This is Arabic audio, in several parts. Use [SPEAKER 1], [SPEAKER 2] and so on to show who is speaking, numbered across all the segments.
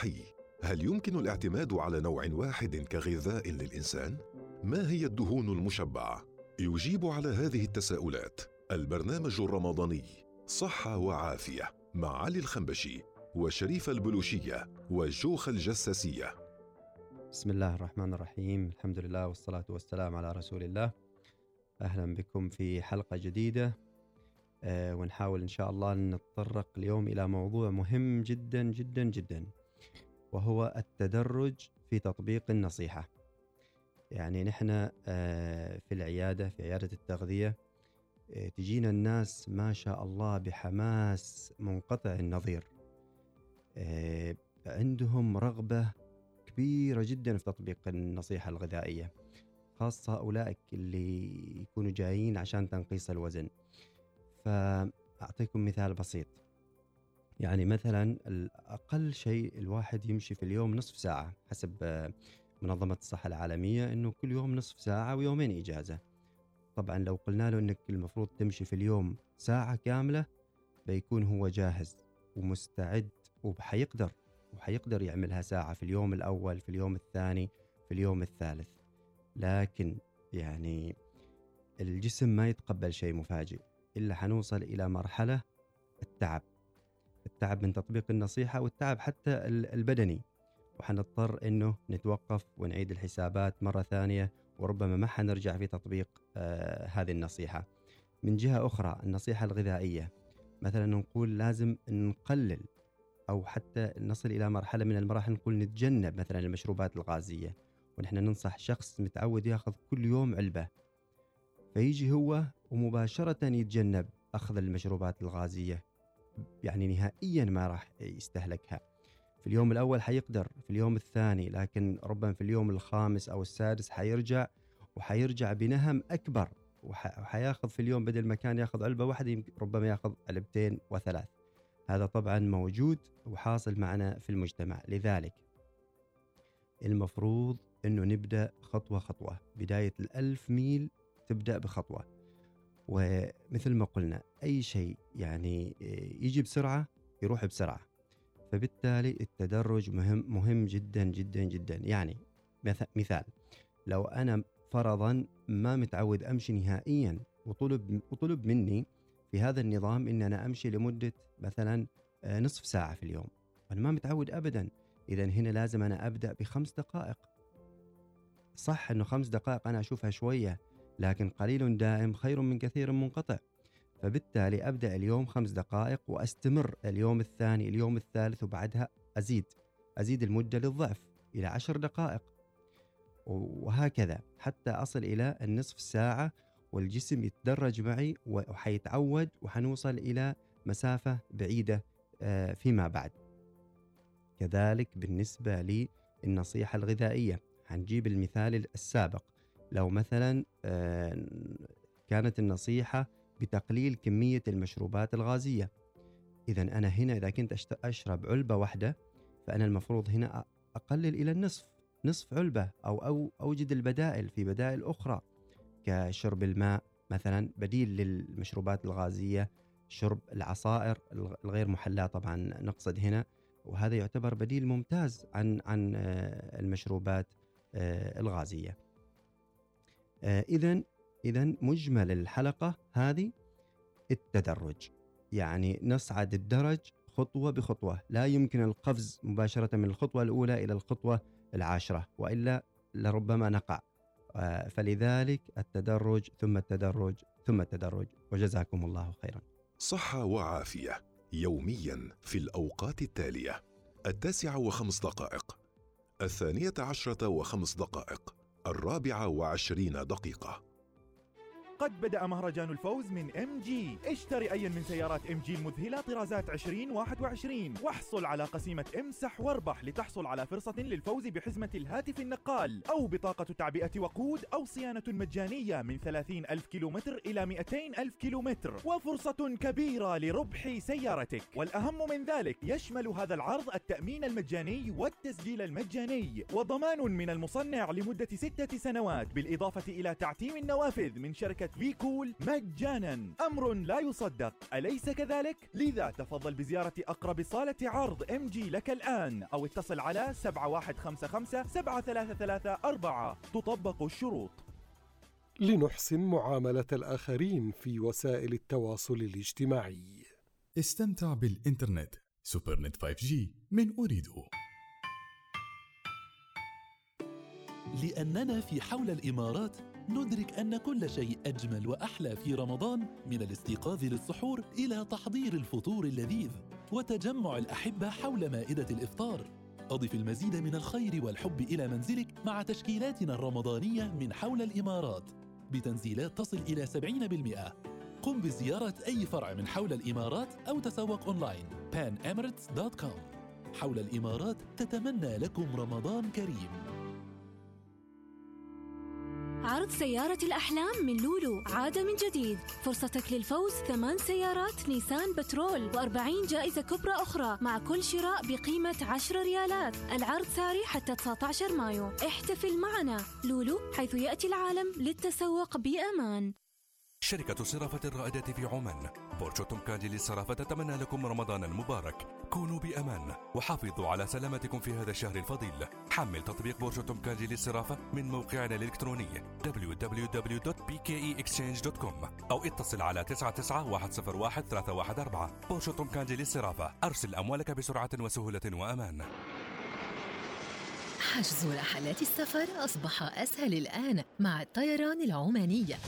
[SPEAKER 1] حي. هل يمكن الاعتماد على نوع واحد كغذاء للإنسان؟ ما هي الدهون المشبعة؟ يجيب على هذه التساؤلات البرنامج الرمضاني صحة وعافية مع علي الخنبشي وشريف البلوشية وجوخ الجساسية.
[SPEAKER 2] بسم الله الرحمن الرحيم. الحمد لله والصلاة والسلام على رسول الله. أهلا بكم في حلقة جديدة. آه، ونحاول إن شاء الله نتطرق اليوم إلى موضوع مهم جدا جدا جدا. وهو التدرج في تطبيق النصيحة. يعني نحن آه، في العيادة في عيادة التغذية آه، تجينا الناس ما شاء الله بحماس منقطع النظير. آه، عندهم رغبة كبيرة جدا في تطبيق النصيحة الغذائية خاصة أولئك اللي يكونوا جايين عشان تنقيص الوزن. فأعطيكم مثال بسيط. يعني مثلا أقل شيء الواحد يمشي في اليوم نصف ساعة حسب آه، منظمة الصحة العالمية أنه كل يوم نصف ساعة ويومين إجازة. طبعا لو قلنا له أنك المفروض تمشي في اليوم ساعة كاملة بيكون هو جاهز ومستعد وحيقدر وحيقدر يعملها ساعة في اليوم الأول في اليوم الثاني في اليوم الثالث. لكن يعني الجسم ما يتقبل شيء مفاجئ إلا حنوصل إلى مرحلة التعب. التعب من تطبيق النصيحة والتعب حتى البدني. وحنضطر إنه نتوقف ونعيد الحسابات مرة ثانية وربما ما حنرجع في تطبيق آه هذه النصيحة. من جهة أخرى النصيحة الغذائية. مثلا نقول لازم نقلل أو حتى نصل إلى مرحلة من المراحل نقول نتجنب مثلا المشروبات الغازية. ونحن ننصح شخص متعود يأخذ كل يوم علبة. فيجي هو ومباشرة يتجنب أخذ المشروبات الغازية. يعني نهائيا ما راح يستهلكها. في اليوم الأول حيقدر في اليوم الثاني لكن ربما في اليوم الخامس أو السادس حيرجع وحيرجع بنهم أكبر وحياخذ في اليوم بدل ما كان ياخذ علبة واحدة ربما ياخذ علبتين وثلاث. هذا طبعا موجود وحاصل معنا في المجتمع. لذلك المفروض أنه نبدأ خطوة خطوة. بداية الألف ميل تبدأ بخطوة. ومثل ما قلنا أي شيء يعني يجي بسرعة يروح بسرعة. فبالتالي التدرج مهم مهم جدا جدا جدا. يعني مثال لو أنا فرضا ما متعود أمشي نهائيا وطلب وطلب مني في هذا النظام إن أنا أمشي لمدة مثلا آه، نصف ساعة في اليوم. أنا ما متعود ابدا. اذا هنا لازم أنا أبدأ بخمس دقائق. صح إنه خمس دقائق أنا أشوفها شوية لكن قليل دائم خير من كثير منقطع. فبالتالي أبدأ اليوم خمس دقائق وأستمر اليوم الثاني اليوم الثالث وبعدها أزيد أزيد المدة للضعف إلى عشر دقائق. وهكذا حتى أصل إلى النصف ساعة والجسم يتدرج معي وحيتعود وحنوصل إلى مسافة بعيدة آه، فيما بعد. كذلك بالنسبة للنصيحة الغذائية. حنجيب المثال السابق. لو مثلا آه، كانت النصيحة بتقليل كمية المشروبات الغازية. إذا أنا هنا إذا كنت أشرب علبة واحدة فأنا المفروض هنا أقلل إلى النصف نصف علبة أو أو أوجد البدائل في بدائل أخرى كشرب الماء مثلا بديل للمشروبات الغازية شرب العصائر الغير محلاة طبعا نقصد هنا. وهذا يعتبر بديل ممتاز عن عن آه، المشروبات آه، الغازية آه، إذا مجمل الحلقة هذه التدرج. يعني نصعد الدرج خطوة بخطوة. لا يمكن القفز مباشرة من الخطوة الأولى إلى الخطوة العاشرة وإلا لربما نقع. آه، فلذلك التدرج ثم التدرج ثم التدرج وجزاكم الله خيرا.
[SPEAKER 1] صحة وعافية. يوميا في الأوقات التالية. التاسعة وخمس دقائق. الثانية عشرة وخمس دقائق. الرابعة وعشرين دقيقة.
[SPEAKER 3] قد بدأ مهرجان الفوز من MG اشتري أي من سيارات MG المذهلة طرازات 2021 واحصل على قسيمة امسح واربح لتحصل على فرصة للفوز بحزمة الهاتف النقال أو بطاقة تعبئة وقود أو صيانة مجانية من 30 ألف كيلومتر إلى 200 ألف كيلومتر. وفرصة كبيرة لربح سيارتك. والأهم من ذلك يشمل هذا العرض التأمين المجاني والتسجيل المجاني. وضمان من المصنع لمدة ستة سنوات بالإضافة إلى تعتيم النوافذ من شركة شبكة في كول مجانا. أمر لا يصدق. أليس كذلك؟ لذا تفضل بزيارة أقرب صالة عرض ام جي لك الآن أو اتصل على 7155 7334 تطبق الشروط.
[SPEAKER 4] لنحسن معاملة الآخرين في وسائل التواصل الاجتماعي.
[SPEAKER 5] استمتع بالإنترنت. سوبر نت 5G من أريدو
[SPEAKER 6] لأننا في حول الإمارات ندرك أن كل شيء أجمل وأحلى في رمضان من الاستيقاظ للسحور إلى تحضير الفطور اللذيذ وتجمع الأحبة حول مائدة الإفطار. أضف المزيد من الخير والحب إلى منزلك مع تشكيلاتنا الرمضانية من حول الإمارات. بتنزيلات تصل إلى 70% قم بزيارة أي فرع من حول الإمارات أو تسوق أونلاين. Panemirates.com حول الإمارات تتمنى لكم رمضان كريم.
[SPEAKER 7] عرض سيارة الأحلام من لولو عاد من جديد. فرصتك للفوز ثمان سيارات نيسان بترول و40 جائزة كبرى أخرى مع كل شراء بقيمة 10 ريالات. العرض ساري حتى 19 مايو. احتفل معنا. لولو حيث يأتي العالم للتسوق بأمان.
[SPEAKER 8] شركة صرافة الرائدة في عمان. بورشوتم كانجي للصرافة تتمنى لكم رمضانا مبارك كونوا بأمان وحافظوا على سلامتكم في هذا الشهر الفضيل. حمل تطبيق بورشوتم كانجي للصرافة من موقعنا الإلكتروني www.pkeexchange.com أو اتصل على 99 بورشوتم كانجي للصرافة. أرسل أموالك بسرعة وسهولة وأمان.
[SPEAKER 9] حجز رحلات السفر أصبح أسهل الآن مع الطيران العمانية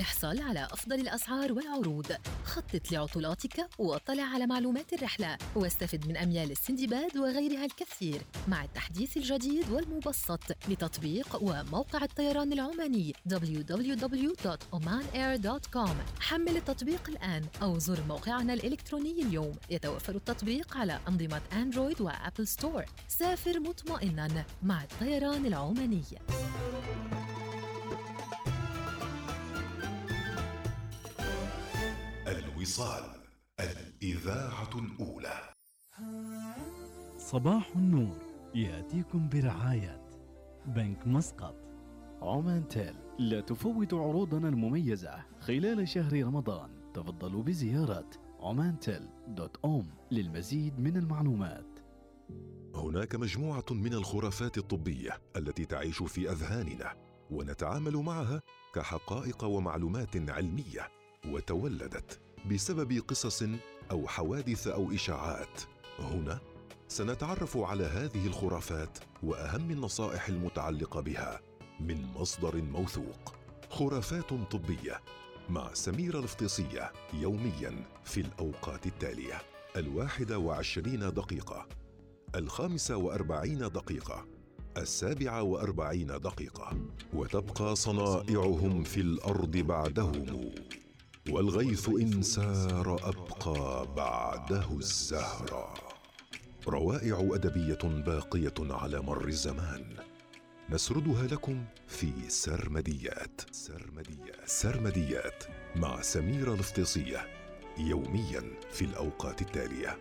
[SPEAKER 9] احصل على أفضل الأسعار والعروض. خطط لعطلاتك واطلع على معلومات الرحلة واستفد من أميال السندباد وغيرها الكثير. مع التحديث الجديد والمبسط لتطبيق وموقع الطيران العماني www.omanair.com حمل التطبيق الآن أو زر موقعنا الإلكتروني اليوم. يتوفر التطبيق على أنظمة أندرويد وأبل ستور سافر مطمئنا مع الطيران العماني.
[SPEAKER 1] الوصال الإذاعة الأولى.
[SPEAKER 10] صباح النور يأتيكم برعاية. بنك مسقط. عمان تيل لا تفوت عروضنا المميزة. خلال شهر رمضان تفضلوا بزيارة عمان تيل دوت أوم للمزيد من المعلومات.
[SPEAKER 1] هناك مجموعة من الخرافات الطبية التي تعيش في أذهاننا ونتعامل معها كحقائق ومعلومات علمية. وتولدت بسبب قصص أو حوادث أو إشاعات. هنا سنتعرف على هذه الخرافات وأهم النصائح المتعلقة بها من مصدر موثوق. خرافات طبية مع سميرة الفطيسية يوميا في الأوقات التالية. الواحدة وعشرين دقيقة الخامسة وأربعين دقيقة السابعة وأربعين دقيقة وتبقى صنائعهم في الأرض بعدهم. والغيث إن سار أبقى بعده الزهرة روائع أدبية باقية على مر الزمان. نسردها لكم في سرمديات. سرمديات. سرمديات مع سميرة الفطيسية يوميا في الأوقات التالية.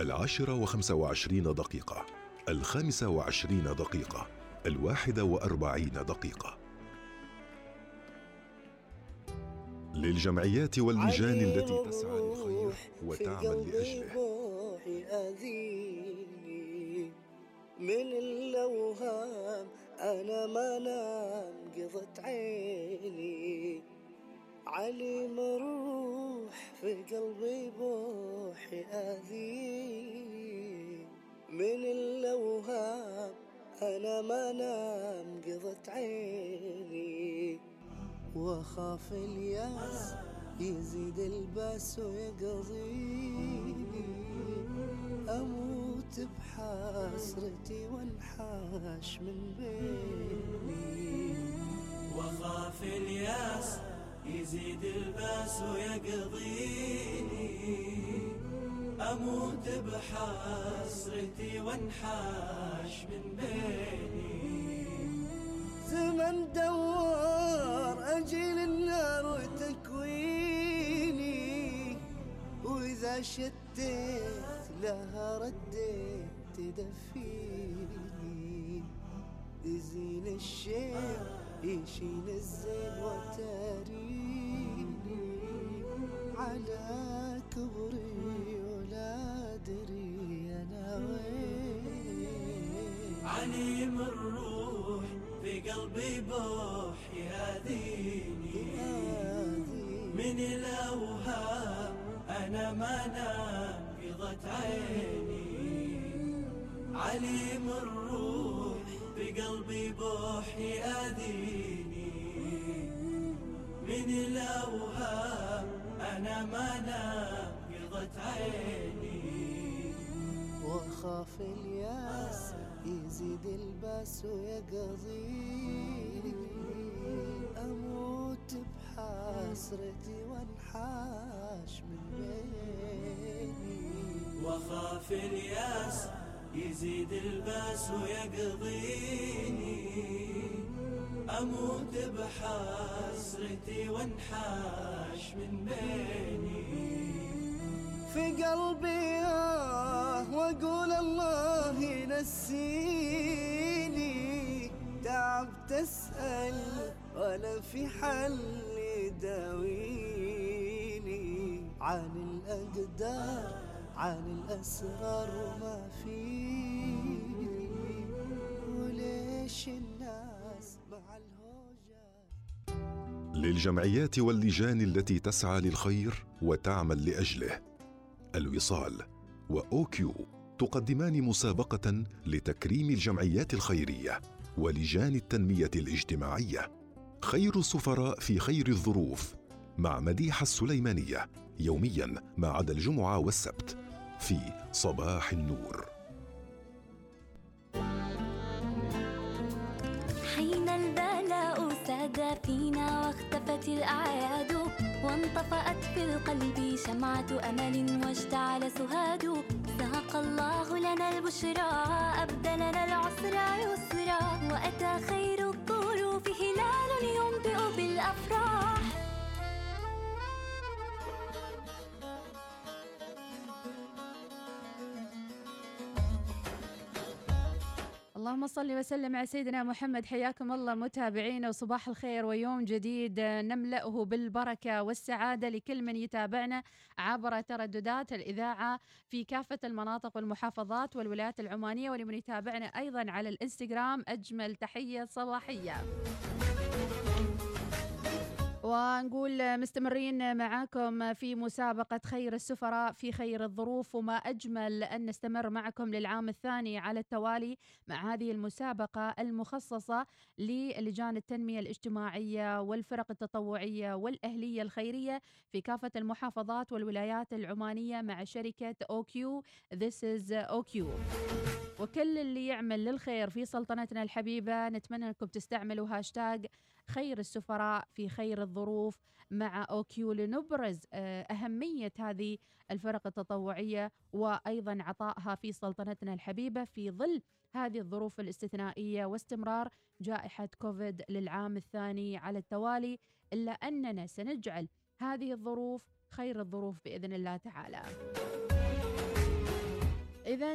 [SPEAKER 1] العاشرة وخمسة وعشرين دقيقة. الخامسة وعشرين دقيقة. الواحدة وأربعين دقيقة. للجمعيات واللجان التي تسعى للخير وتعمل لأجله.
[SPEAKER 11] من اللوهام أنا ما نام قضت عيني. علي مروح في قلبي بوح يأذي من اللوهام أنا ما نام قضت عيني. واخاف الياس يزيد الباس ويقضي. أموت بحسرتي وانحاش من بيني.
[SPEAKER 12] واخاف الياس يزيد الباس ويقضيني. أموت بحسرتي وانحاش من بيني.
[SPEAKER 11] زمن دوار أجيل النار وتكويني وإذا شديت لها رديت تدفيني يزين الشيء يشيل الزين وتاريخ على كبري ولا أدري أنا وين.
[SPEAKER 12] عليم الروح قلبي بوح يهديني. من الأوهام أنا ما نام قضت عيني. عليم الروح في قلبي بوح يأذيني من الأوهام أنا ما نام قضت عيني.
[SPEAKER 11] وأخاف الياس يزيد الباس ويقضيني أموت بحسرتي وانحاش من بيني
[SPEAKER 12] وخاف الياس يزيد الباس ويقضيني. أموت بحسرتي وانحاش من بيني
[SPEAKER 11] في قلبي آه وأقول الله ينسيني. تعبت اسال ولا في حل يداويني. عن الأقدار عن الأسرار ما فيني. وليش الناس مع الهوجة؟
[SPEAKER 1] للجمعيات واللجان التي تسعى للخير وتعمل لأجله. الوصال واوكيو تقدمان مسابقة لتكريم الجمعيات الخيرية ولجان التنمية الاجتماعية. خير السفراء في خير الظروف مع مديحه السليمانية يوميا ما عدا الجمعة والسبت في صباح النور.
[SPEAKER 13] حين البلاء ساد فينا واختفت الأعياد وانطفأت في القلب شمعة أمل واشتعل سهاد. ساق الله لنا البشرى أبدلنا العسر يسرا. وأتى خير الظروف هلال ينبئ
[SPEAKER 14] اللهم صل وسلم على سيدنا محمد. حياكم الله متابعينا وصباح الخير ويوم جديد نملأه بالبركة والسعادة لكل من يتابعنا عبر ترددات الإذاعة في كافة المناطق والمحافظات والولايات العمانية. ولمن يتابعنا أيضا على الإنستغرام أجمل تحية صباحية. ونقول مستمرين معاكم في مسابقة خير السفراء في خير الظروف وما أجمل أن نستمر معكم للعام الثاني على التوالي مع هذه المسابقة المخصصة للجان التنمية الاجتماعية والفرق التطوعية والأهلية الخيرية في كافة المحافظات والولايات العمانية مع شركة OQ. This is OQ. وكل اللي يعمل للخير في سلطنتنا الحبيبة نتمنى أنكم تستعملوا هاشتاج خير السفراء في خير الظروف مع OQ لنبرز آه، أهمية هذه الفرق التطوعية وأيضا عطائها في سلطنتنا الحبيبة في ظل هذه الظروف الاستثنائية واستمرار جائحة كوفيد للعام الثاني على التوالي إلا أننا سنجعل هذه الظروف خير الظروف بإذن الله تعالى. إذا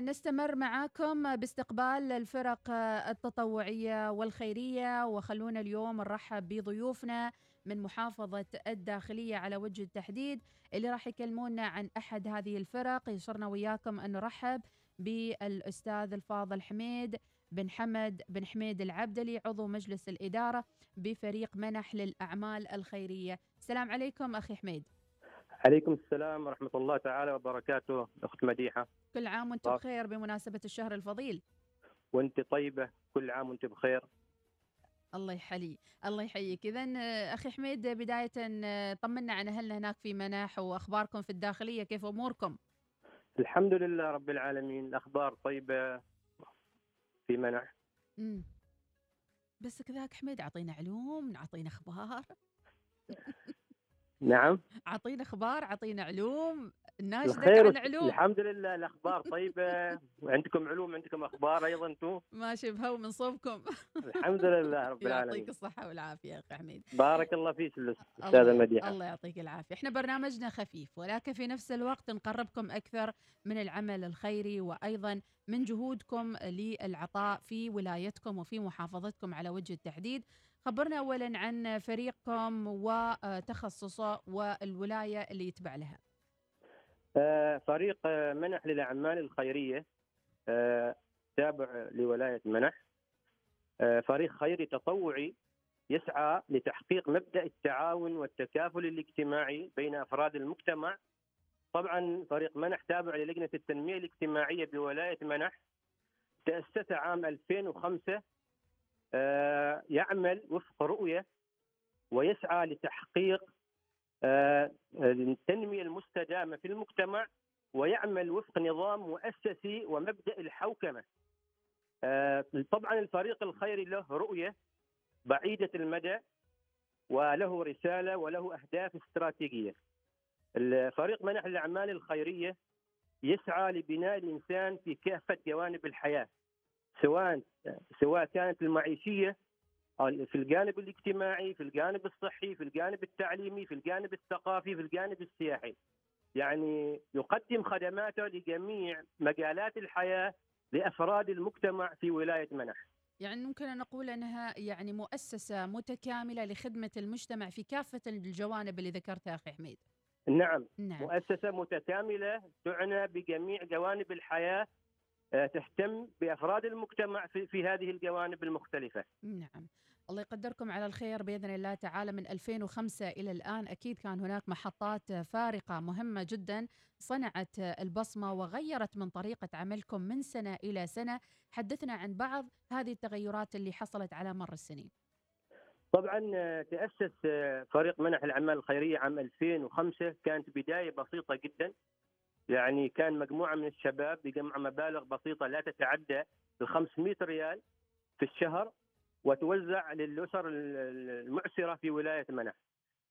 [SPEAKER 14] نستمر معاكم باستقبال الفرق آه، التطوعية والخيرية وخلونا اليوم نرحب بضيوفنا من محافظة الداخلية على وجه التحديد اللي راح يكلمونا عن أحد هذه الفرق. يسرنا وياكم أن نرحب بالأستاذ الفاضل حميد بن حمد بن حميد العبدلي عضو مجلس الإدارة بفريق منح للأعمال الخيرية. السلام عليكم أخي حميد.
[SPEAKER 15] عليكم السلام ورحمة الله تعالى وبركاته أخت مديحة.
[SPEAKER 14] كل عام وأنت
[SPEAKER 15] طيب.
[SPEAKER 14] بخير بمناسبة الشهر الفضيل.
[SPEAKER 15] وأنت طيبة كل عام وأنت بخير.
[SPEAKER 14] الله يحيي الله يحييك. اذا أخي حميد بداية آه، طمنا عن أهلنا هناك في مناح وأخباركم في الداخلية كيف أموركم؟
[SPEAKER 15] الحمد لله رب العالمين الأخبار طيبة في منح
[SPEAKER 14] امم بس كذاك حميد أعطينا علوم أعطينا أخبار.
[SPEAKER 15] نعم.
[SPEAKER 14] اعطينا أخبار اعطينا علوم. ناشدك عن علوم
[SPEAKER 15] الحمد لله الأخبار طيبة. وعندكم علوم عندكم أخبار أيضا أنتم
[SPEAKER 14] ماشي بهو من صوبكم.
[SPEAKER 15] الحمد لله رب
[SPEAKER 14] يعطيك
[SPEAKER 15] العالمين.
[SPEAKER 14] الصحة والعافية يا أخي حميد.
[SPEAKER 15] بارك الله فيك الأستاذة
[SPEAKER 14] الله,
[SPEAKER 15] مديحة.
[SPEAKER 14] الله يعطيك العافية. إحنا برنامجنا خفيف ولكن في نفس الوقت نقربكم أكثر من العمل الخيري وأيضا من جهودكم للعطاء في ولايتكم وفي محافظتكم على وجه التحديد. خبرنا أولا عن فريقكم وتخصصه والولاية اللي يتبع لها.
[SPEAKER 15] آه، فريق آه، منح للأعمال الخيرية آه، تابع لولاية منح. فريق خيري تطوعي يسعى لتحقيق مبدأ التعاون والتكافل الاجتماعي بين أفراد المجتمع. طبعا فريق منح تابع للجنة التنمية الاجتماعية بولاية منح. تأسس عام 2005 آه، يعمل وفق رؤية ويسعى لتحقيق آه، التنمية المستدامة في المجتمع ويعمل وفق نظام مؤسسي ومبدأ الحوكمة. آه، طبعا الفريق الخيري له رؤية بعيدة المدى وله رسالة وله أهداف استراتيجية. الفريق منح الأعمال الخيرية يسعى لبناء الإنسان في كافة جوانب الحياة سواء سواء كانت المعيشية أو في الجانب الاجتماعي، في الجانب الصحي، في الجانب التعليمي، في الجانب الثقافي، في الجانب السياحي. يعني يقدم خدماته لجميع مجالات الحياة لأفراد المجتمع في ولاية منح.
[SPEAKER 14] يعني ممكن أن نقول أنها يعني مؤسسة متكاملة لخدمة المجتمع في كافة الجوانب اللي ذكرتها أخي حميد
[SPEAKER 15] نعم
[SPEAKER 14] نعم
[SPEAKER 15] مؤسسة متكاملة تعنى بجميع جوانب الحياة آه، تهتم بأفراد المجتمع في, في هذه الجوانب المختلفة.
[SPEAKER 14] نعم. الله يقدركم على الخير بإذن الله تعالى. من 2005 إلى الآن أكيد كان هناك محطات فارقة مهمة جدا صنعت البصمة وغيرت من طريقة عملكم من سنة إلى سنة. حدثنا عن بعض هذه التغيرات اللي حصلت على مر السنين.
[SPEAKER 15] طبعا آه، تأسس آه، فريق منح الأعمال الخيرية عام 2005 كانت بداية بسيطة جدا. يعني كان مجموعة من الشباب بجمع مبالغ بسيطة لا تتعدى ال 500 ريال في الشهر وتوزع للأسر المعسرة في ولاية منح.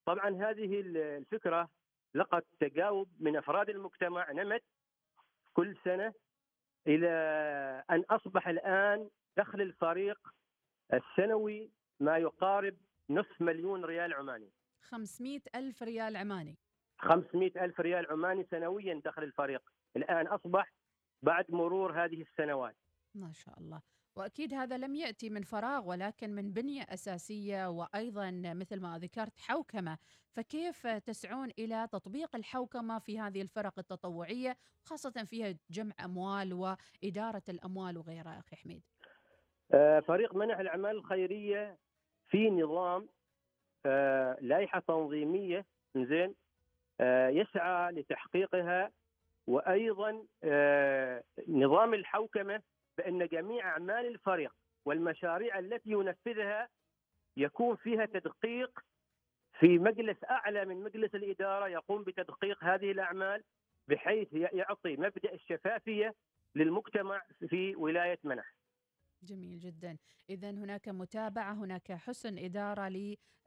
[SPEAKER 15] طبعا هذه الفكرة لقت تجاوب من أفراد المجتمع نمت كل سنة إلى أن أصبح الآن دخل الفريق السنوي ما يقارب نصف مليون ريال عماني
[SPEAKER 14] 500 ألف ريال عماني
[SPEAKER 15] 500 ألف ريال عماني سنويا دخل الفريق. الآن أصبح بعد مرور هذه السنوات.
[SPEAKER 14] ما شاء الله. وأكيد هذا لم يأتي من فراغ ولكن من بنية أساسية وأيضا مثل ما ذكرت حوكمة. فكيف تسعون إلى تطبيق الحوكمة في هذه الفرق التطوعية خاصة فيها جمع أموال وإدارة الأموال وغيرها أخي حميد؟
[SPEAKER 15] آه، فريق منح الأعمال الخيرية في نظام آه، لائحة تنظيمية. زين يسعى لتحقيقها وأيضا آه، نظام الحوكمة بأن جميع أعمال الفريق والمشاريع التي ينفذها يكون فيها تدقيق في مجلس أعلى من مجلس الإدارة يقوم بتدقيق هذه الأعمال بحيث يعطي مبدأ الشفافية للمجتمع في ولاية منح.
[SPEAKER 14] جميل جدا. إذا هناك متابعة هناك حسن إدارة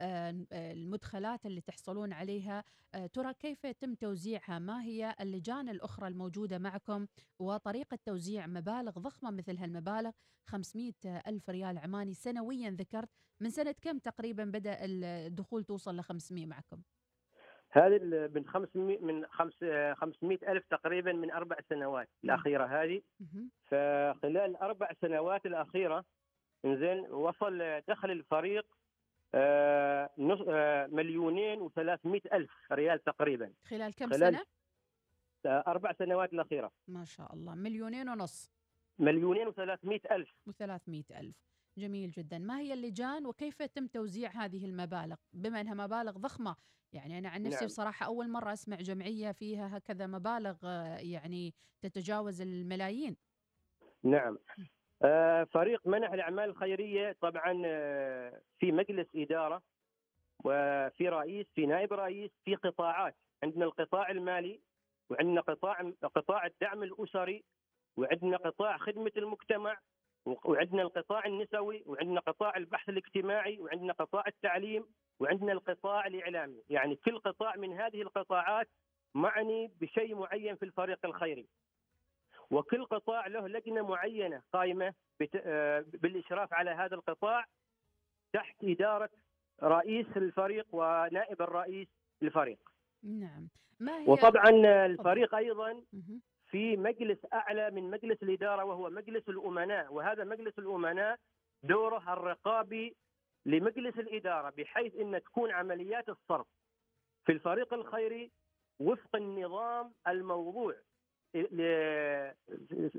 [SPEAKER 14] للمدخلات اللي تحصلون عليها. آه، ترى كيف يتم توزيعها؟ ما هي اللجان الأخرى الموجودة معكم؟ وطريقة توزيع مبالغ ضخمة مثل هالمبالغ 500 ألف ريال عماني سنويا ذكرت. من سنة كم تقريبا بدأ الدخول توصل ل 500 معكم؟
[SPEAKER 15] هذه من 500 من خمس 500 ألف تقريبا من أربع سنوات الأخيرة هذه. فخلال الأربع سنوات الأخيرة إنزين وصل دخل الفريق آه، آه، مليونين وثلاثمائة ألف ريال تقريبا.
[SPEAKER 14] خلال كم
[SPEAKER 15] خلال-
[SPEAKER 14] سنة؟
[SPEAKER 15] آه، أربع سنوات الأخيرة.
[SPEAKER 14] ما شاء الله. مليونين ونص.
[SPEAKER 15] مليونين وثلاثمائة ألف.
[SPEAKER 14] و300 ألف. جميل جدا. ما هي اللجان وكيف يتم توزيع هذه المبالغ؟ بما أنها مبالغ ضخمة يعني أنا عن نفسي
[SPEAKER 15] نعم.
[SPEAKER 14] بصراحة أول مرة أسمع جمعية فيها هكذا مبالغ آه، يعني تتجاوز الملايين.
[SPEAKER 15] نعم. آه، فريق منح الأعمال الخيرية طبعا آه، في مجلس إدارة وفي رئيس في نائب رئيس في قطاعات. عندنا القطاع المالي وعندنا قطاع قطاع الدعم الأسري وعندنا قطاع خدمة المجتمع وعندنا القطاع النسوي وعندنا قطاع البحث الاجتماعي وعندنا قطاع التعليم وعندنا القطاع الإعلامي. يعني كل قطاع من هذه القطاعات معني بشيء معين في الفريق الخيري. وكل قطاع له لجنة معينة قائمة آه، بالإشراف على هذا القطاع تحت إدارة رئيس الفريق ونائب الرئيس الفريق.
[SPEAKER 14] نعم. ما هي
[SPEAKER 15] وطبعا الفريق
[SPEAKER 14] أيضا.
[SPEAKER 15] في مجلس أعلى من مجلس الإدارة وهو مجلس الأمناء وهذا مجلس الأمناء دوره الرقابي لمجلس الإدارة بحيث إن تكون عمليات الصرف في الفريق الخيري وفق النظام الموضوع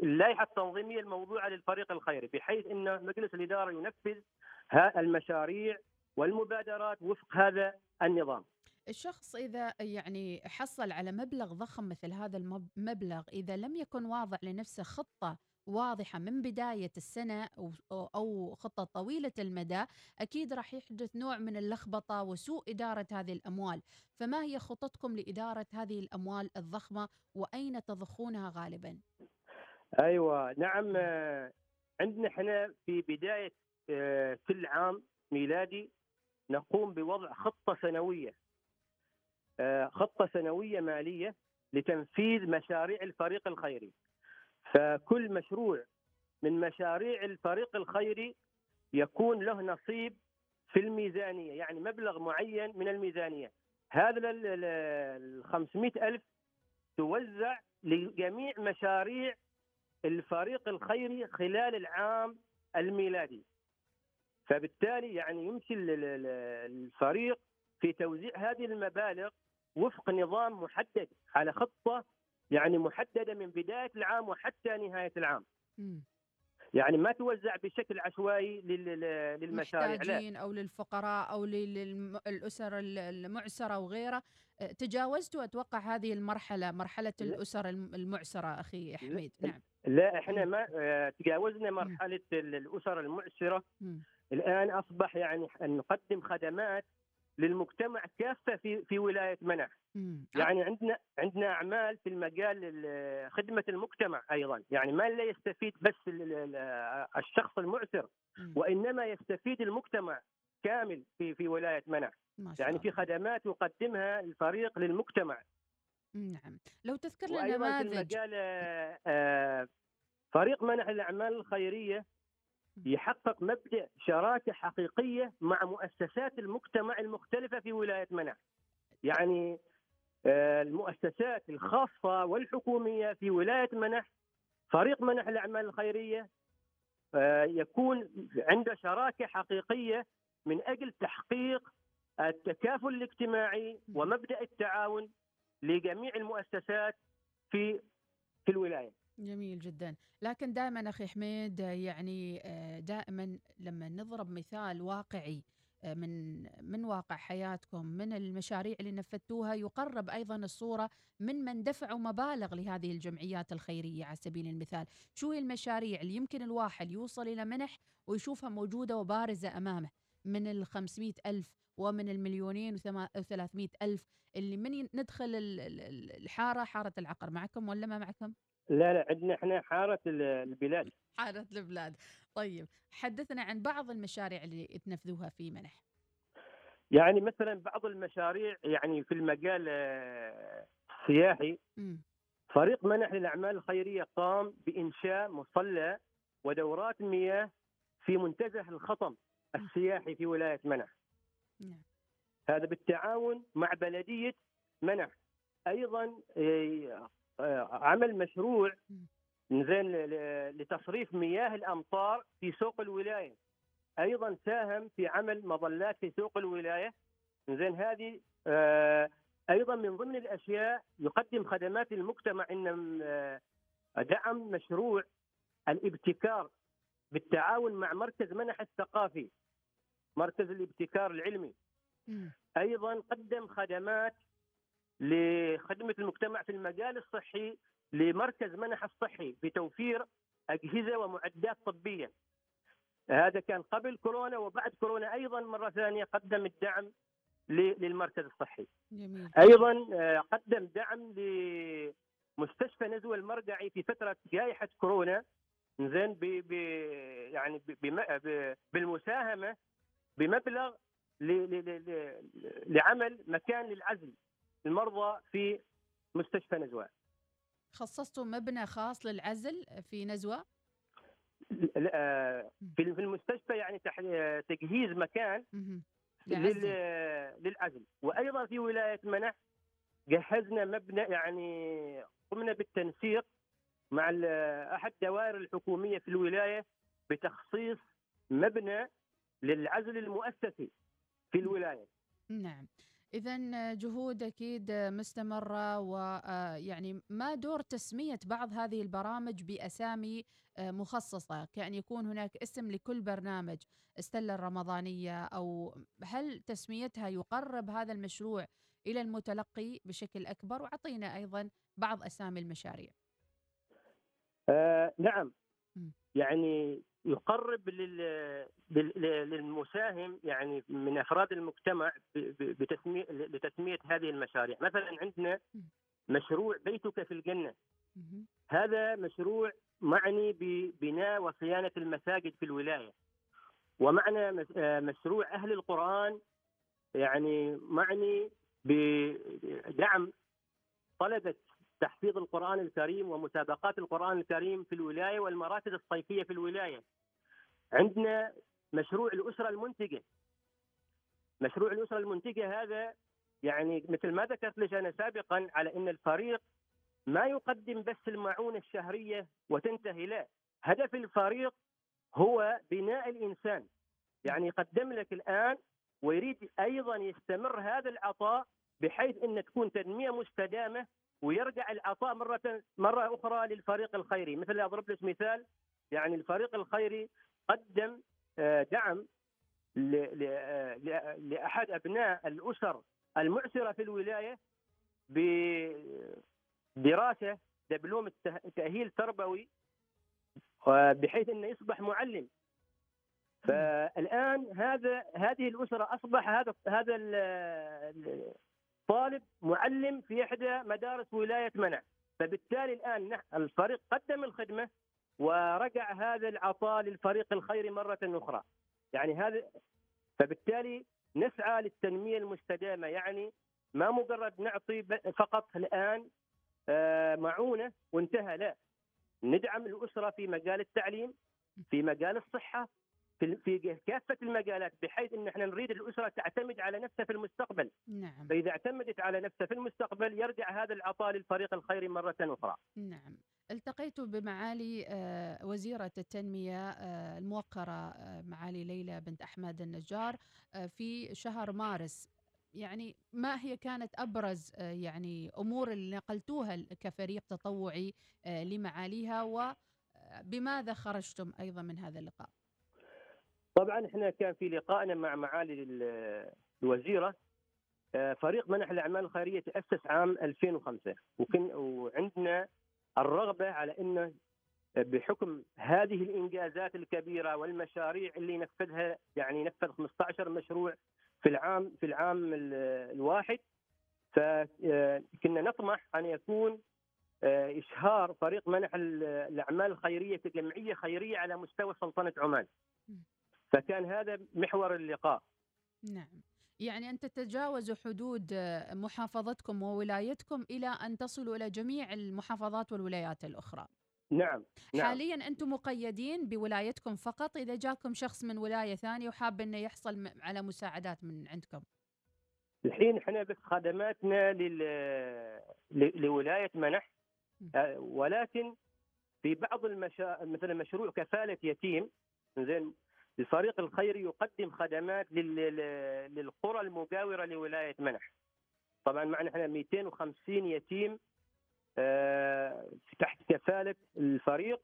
[SPEAKER 15] اللائحة التنظيمية الموضوعة للفريق الخيري بحيث إن مجلس الإدارة ينفذ المشاريع والمبادرات وفق هذا النظام.
[SPEAKER 14] الشخص إذا يعني حصل على مبلغ ضخم مثل هذا المبلغ إذا لم يكن واضع لنفسه خطة واضحة من بداية السنة أو- خطة طويلة المدى أكيد راح يحدث نوع من اللخبطة وسوء إدارة هذه الأموال. فما هي خطتكم لإدارة هذه الأموال الضخمة وأين تضخونها غالبا؟
[SPEAKER 15] أيوه نعم آه، عندنا إحنا في بداية آه، كل عام ميلادي نقوم بوضع خطة سنوية. آه، خطة سنوية مالية لتنفيذ مشاريع الفريق الخيري. فكل مشروع من مشاريع الفريق الخيري يكون له نصيب في الميزانية يعني مبلغ معين من الميزانية. هذا ال 500 ألف توزع لجميع مشاريع الفريق الخيري خلال العام الميلادي. فبالتالي يعني يمشي ال- ال- ال- الفريق في توزيع هذه المبالغ وفق نظام محدد على خطة يعني محددة من بداية العام وحتى نهاية العام.
[SPEAKER 14] مم.
[SPEAKER 15] يعني ما توزع بشكل عشوائي لل- لل- للمشاريع. لا.
[SPEAKER 14] محتاجين أو للفقراء أو للاسر المعسرة وغيرها. أه، تجاوزتوا أتوقع هذه المرحلة مرحلة الأسر الم- المعسرة أخي حميد. نعم.
[SPEAKER 15] لا إحنا ما آه، تجاوزنا مرحلة ال- الأسر
[SPEAKER 14] المعسرة.
[SPEAKER 15] الآن أصبح يعني نقدم خدمات للمجتمع كافة في في ولاية منع. يعني عندنا عندنا أعمال في المجال ال- خدمة المجتمع أيضا. يعني ما لا يستفيد بس ال- ال- الشخص المعسر وإنما يستفيد المجتمع كامل في في ولاية منع يعني في خدمات يقدمها الفريق للمجتمع.
[SPEAKER 14] نعم. لو تذكر لنا
[SPEAKER 15] وأيضا في
[SPEAKER 14] نماذج.
[SPEAKER 15] المجال آه، فريق منح الأعمال الخيرية يحقق مبدأ شراكة حقيقية مع مؤسسات المجتمع المختلفة في ولاية منع. يعني آه، المؤسسات الخاصة والحكومية في ولاية منح فريق منح الأعمال الخيرية آه، يكون عنده شراكة حقيقية من أجل تحقيق التكافل الاجتماعي ومبدأ التعاون لجميع المؤسسات في في الولاية.
[SPEAKER 14] جميل جدا. لكن دائما أخي حميد يعني آه، دائما لما نضرب مثال واقعي آه، من من واقع حياتكم من المشاريع اللي نفذتوها يقرب أيضا الصورة من من دفعوا مبالغ لهذه الجمعيات الخيرية على سبيل المثال. شو هي المشاريع اللي يمكن الواحد يوصل إلى منح ويشوفها موجودة وبارزة أمامه؟ من ال 500 ألف ومن المليونين و300 ألف اللي من ندخل ال- ال- ال- الحارة حارة العقر معكم ولا ما معكم؟
[SPEAKER 15] لا لا عندنا إحنا حارة ال- البلاد
[SPEAKER 14] حارة البلاد طيب حدثنا عن بعض المشاريع اللي تنفذوها في منح
[SPEAKER 15] يعني مثلا بعض المشاريع يعني في المجال آه، السياحي. فريق منح للأعمال الخيرية قام بإنشاء مصلى ودورات مياه في منتزه الخطم السياحي في ولاية منح.
[SPEAKER 14] نعم.
[SPEAKER 15] هذا بالتعاون مع بلدية منح. أيضا آه، عمل مشروع زين لتصريف مياه الأمطار في سوق الولاية. أيضا ساهم في عمل مظلات في سوق الولاية. زين هذه آه، أيضا من ضمن الأشياء يقدم خدمات للمجتمع ان آه، دعم مشروع الابتكار بالتعاون مع مركز منح الثقافي مركز الابتكار العلمي أيضا قدم خدمات لخدمة المجتمع في المجال الصحي لمركز منح الصحي بتوفير أجهزة ومعدات طبية. هذا كان قبل كورونا وبعد كورونا أيضا مرة ثانية قدم الدعم للمركز الصحي.
[SPEAKER 14] جميل.
[SPEAKER 15] أيضا آه، قدم دعم لمستشفى نزوى المرقعي في فترة جائحة كورونا. زين ب ب يعني ب بم- ب بالمساهمة بمبلغ لعمل مكان للعزل. المرضى في مستشفى نزوة.
[SPEAKER 14] خصصتوا مبنى خاص للعزل في نزوة؟
[SPEAKER 15] آه، في في المستشفى يعني آه، تجهيز مكان لل- للعزل. وأيضا في ولاية منح جهزنا مبنى يعني قمنا بالتنسيق مع أحد الدوائر الحكومية في الولاية بتخصيص مبنى للعزل المؤسسي في الولاية.
[SPEAKER 14] نعم. إذا جهود أكيد مستمرة ويعني ما دور تسمية بعض هذه البرامج بأسامي آه، مخصصة. كأن يكون هناك اسم لكل برنامج السلة الرمضانية أو هل تسميتها يقرب هذا المشروع إلى المتلقي بشكل أكبر؟ وعطينا أيضا بعض أسامي المشاريع.
[SPEAKER 15] آه نعم. يعني يقرب لل- لل- للمساهم يعني من أفراد المجتمع ب- ب- بتسمية لتسميه هذه المشاريع، مثلا عندنا مشروع بيتك في الجنة. هذا مشروع معني ببناء وصيانة المساجد في الولاية. ومعنى مشروع أهل القرآن يعني معني بدعم طلبة تحفيظ القرآن الكريم ومسابقات القرآن الكريم في الولاية والمراكز الصيفية في الولاية. عندنا مشروع الأسرة المنتجة. مشروع الأسرة المنتجة هذا يعني مثل ما ذكرت لك أنا سابقا على أن الفريق ما يقدم بس المعونة الشهرية وتنتهي لا. هدف الفريق هو بناء الإنسان. يعني يقدم لك الآن ويريد أيضا يستمر هذا العطاء بحيث أن تكون تنمية مستدامة ويرجع العطاء مرة مرة أخرى للفريق الخيري. مثل أضرب لك مثال يعني الفريق الخيري قدم آه، دعم آه، لأحد أبناء الأسر المعسرة في الولاية بدراسة دبلوم الته- تأهيل تربوي آه، بحيث أنه يصبح معلم. فالآن هذا هذه الأسرة أصبح هذا هذا طالب معلم في إحدى مدارس ولاية منع. فبالتالي الآن الفريق قدم الخدمة ورجع هذا العطاء للفريق الخيري مرة أخرى. يعني هذا فبالتالي نسعى للتنمية المستدامة. يعني ما مجرد نعطي فقط الآن آه، معونة وانتهى لا. ندعم الأسرة في مجال التعليم في مجال الصحة في في كافة المجالات بحيث إن إحنا نريد الأسرة تعتمد على نفسها في المستقبل.
[SPEAKER 14] نعم.
[SPEAKER 15] فإذا اعتمدت على نفسها في المستقبل يرجع هذا العطاء للفريق الخيري مرة أخرى.
[SPEAKER 14] نعم. التقيت بمعالي آه، وزيرة التنمية آه، الموقرة آه، معالي ليلى بنت أحمد النجار في شهر مارس. يعني ما هي كانت أبرز يعني أمور اللي نقلتوها كفريق تطوعي لمعاليها وبماذا خرجتم أيضا من هذا اللقاء؟
[SPEAKER 15] طبعا إحنا كان في لقائنا مع معالي ال- الوزيرة آه، فريق منح الأعمال الخيرية تأسس عام 2005 وكن وعندنا الرغبة على أنه بحكم هذه الإنجازات الكبيرة والمشاريع اللي نفذها يعني نفذ 15 مشروع في العام في العام ال- الواحد فكنا نطمح أن يكون آه، إشهار فريق منح ال- الأعمال الخيرية كجمعية خيرية على مستوى سلطنة عمان. فكان هذا محور اللقاء.
[SPEAKER 14] نعم. يعني أن تتجاوزوا حدود آه، محافظتكم وولايتكم إلى أن تصلوا إلى جميع المحافظات والولايات الأخرى.
[SPEAKER 15] نعم نعم.
[SPEAKER 14] حاليا أنتم مقيدين بولايتكم فقط. إذا جاكم شخص من ولاية ثانية وحاب أنه يحصل على مساعدات من عندكم.
[SPEAKER 15] الحين إحنا بس خدماتنا لل... ل- لولاية منح. آه، ولكن في بعض المشا... مثلا مشروع كفالة يتيم. زين الفريق الخيري يقدم خدمات لل... لل- للقرى المجاورة لولاية منح. طبعا معنا إحنا 250 يتيم آه، تحت كفالة الفريق.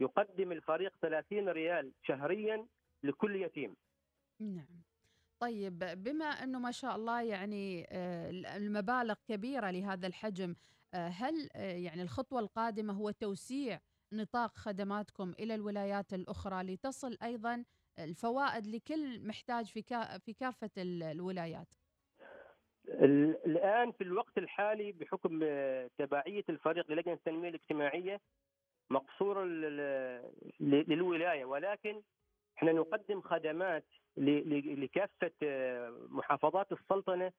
[SPEAKER 15] يقدم الفريق 30 ريال شهريا لكل يتيم.
[SPEAKER 14] نعم. طيب بما أنه ما شاء الله يعني آه، المبالغ كبيرة لهذا الحجم آه، هل يعني الخطوة القادمة هو توسيع نطاق خدماتكم إلى الولايات الأخرى لتصل أيضا الفوائد لكل محتاج في في كافة ال- الولايات؟
[SPEAKER 15] ال- الآن في الوقت الحالي بحكم تبعية الفريق للجنه التنمية الاجتماعية مقصور ال- ل- للولاية ولكن إحنا نقدم خدمات لكافة محافظات السلطنة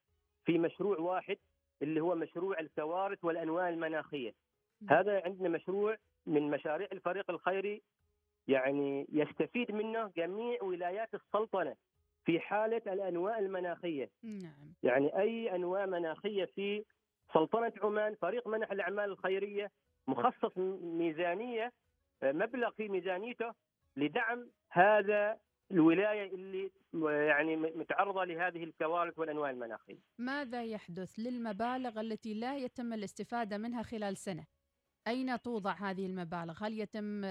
[SPEAKER 15] في مشروع واحد اللي هو مشروع الكوارث والأنواع المناخية. هذا عندنا مشروع من مشاريع الفريق الخيري يعني يستفيد منه جميع ولايات السلطنة في حالة الأنواع المناخية
[SPEAKER 14] نعم
[SPEAKER 15] يعني أي أنواع مناخية في سلطنة عمان فريق منح الأعمال الخيرية مخصص ميزانية مبلغ في ميزانيته لدعم هذا الولاية اللي يعني متعرضة لهذه الكوارث والأنواع المناخية.
[SPEAKER 14] ماذا يحدث للمبالغ التي لا يتم الاستفادة منها خلال سنة؟ أين توضع هذه المبالغ؟ هل يتم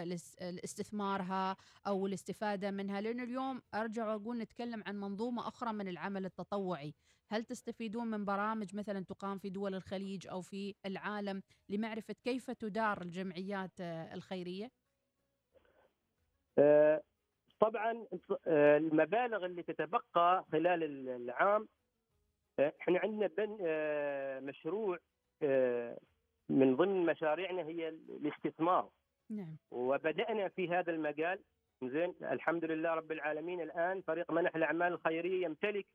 [SPEAKER 14] الاستثمارها أو الاستفادة منها؟ لأن اليوم أرجع وأقول نتكلم عن منظومة أخرى من العمل التطوعي هل تستفيدون من برامج مثلا تقام في دول الخليج أو في العالم لمعرفة كيف تدار الجمعيات آه، الخيرية؟
[SPEAKER 15] آه، طبعا آه، المبالغ اللي تتبقى خلال ال- العام إحنا عندنا مشروع من ضمن مشاريعنا هي الاستثمار.
[SPEAKER 14] نعم.
[SPEAKER 15] وبدأنا في هذا المجال. زين الحمد لله رب العالمين. الآن فريق منح الأعمال الخيرية يمتلك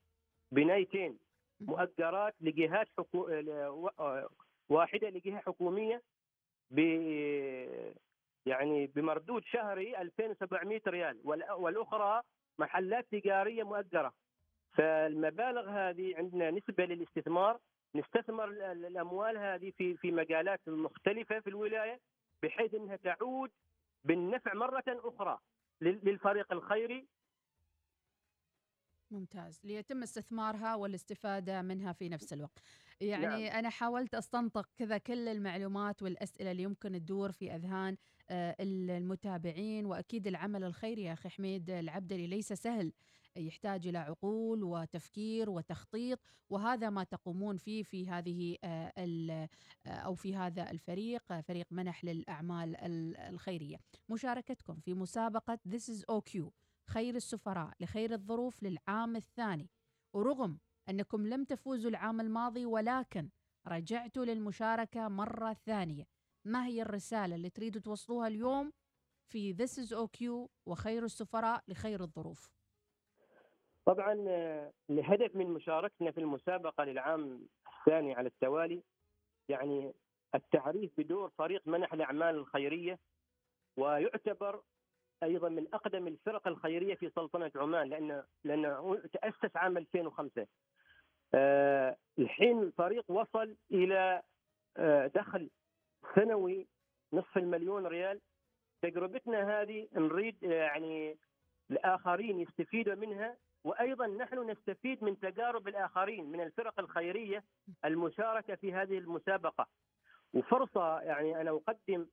[SPEAKER 15] بنايتين مؤجرات لجهات حكو... آه، واحدة لجهة حكومية ب يعني بمردود شهري 2700 ريال وال- والأخرى محلات تجارية مؤجرة. فالمبالغ هذه عندنا نسبة للاستثمار نستثمر ال- ال- الأموال هذه في في مجالات مختلفة في الولاية بحيث إنها تعود بالنفع مرة أخرى لل- للفريق الخيري.
[SPEAKER 14] ممتاز. ليتم استثمارها والاستفادة منها في نفس الوقت. يعني
[SPEAKER 15] نعم.
[SPEAKER 14] أنا حاولت أستنطق كذا كل المعلومات والأسئلة اللي يمكن تدور في أذهان آه، المتابعين وأكيد العمل الخيري يا أخي حميد العبدلي ليس سهل. يحتاج إلى عقول وتفكير وتخطيط وهذا ما تقومون فيه في هذه آه، آه، أو في هذا الفريق آه، فريق منح للأعمال ال- الخيرية. مشاركتكم في مسابقة This is OQ خير السفراء لخير الظروف للعام الثاني. ورغم أنكم لم تفوزوا العام الماضي ولكن رجعتوا للمشاركة مرة ثانية. ما هي الرسالة اللي تريدوا توصلوها اليوم في This is OQ وخير السفراء لخير الظروف؟
[SPEAKER 15] طبعا آه، الهدف من مشاركتنا في المسابقة للعام الثاني على التوالي يعني التعريف بدور فريق منح الأعمال الخيرية ويعتبر أيضا من أقدم الفرق الخيرية في سلطنة عمان لأنه لأنه تأسس عام 2005 آه، الحين الفريق وصل إلى آه، دخل سنوي نصف المليون ريال. تجربتنا هذه نريد آه، يعني الآخرين يستفيدوا منها. وأيضا نحن نستفيد من تجارب الآخرين من الفرق الخيرية المشاركة في هذه المسابقة. وفرصة يعني أنا أقدم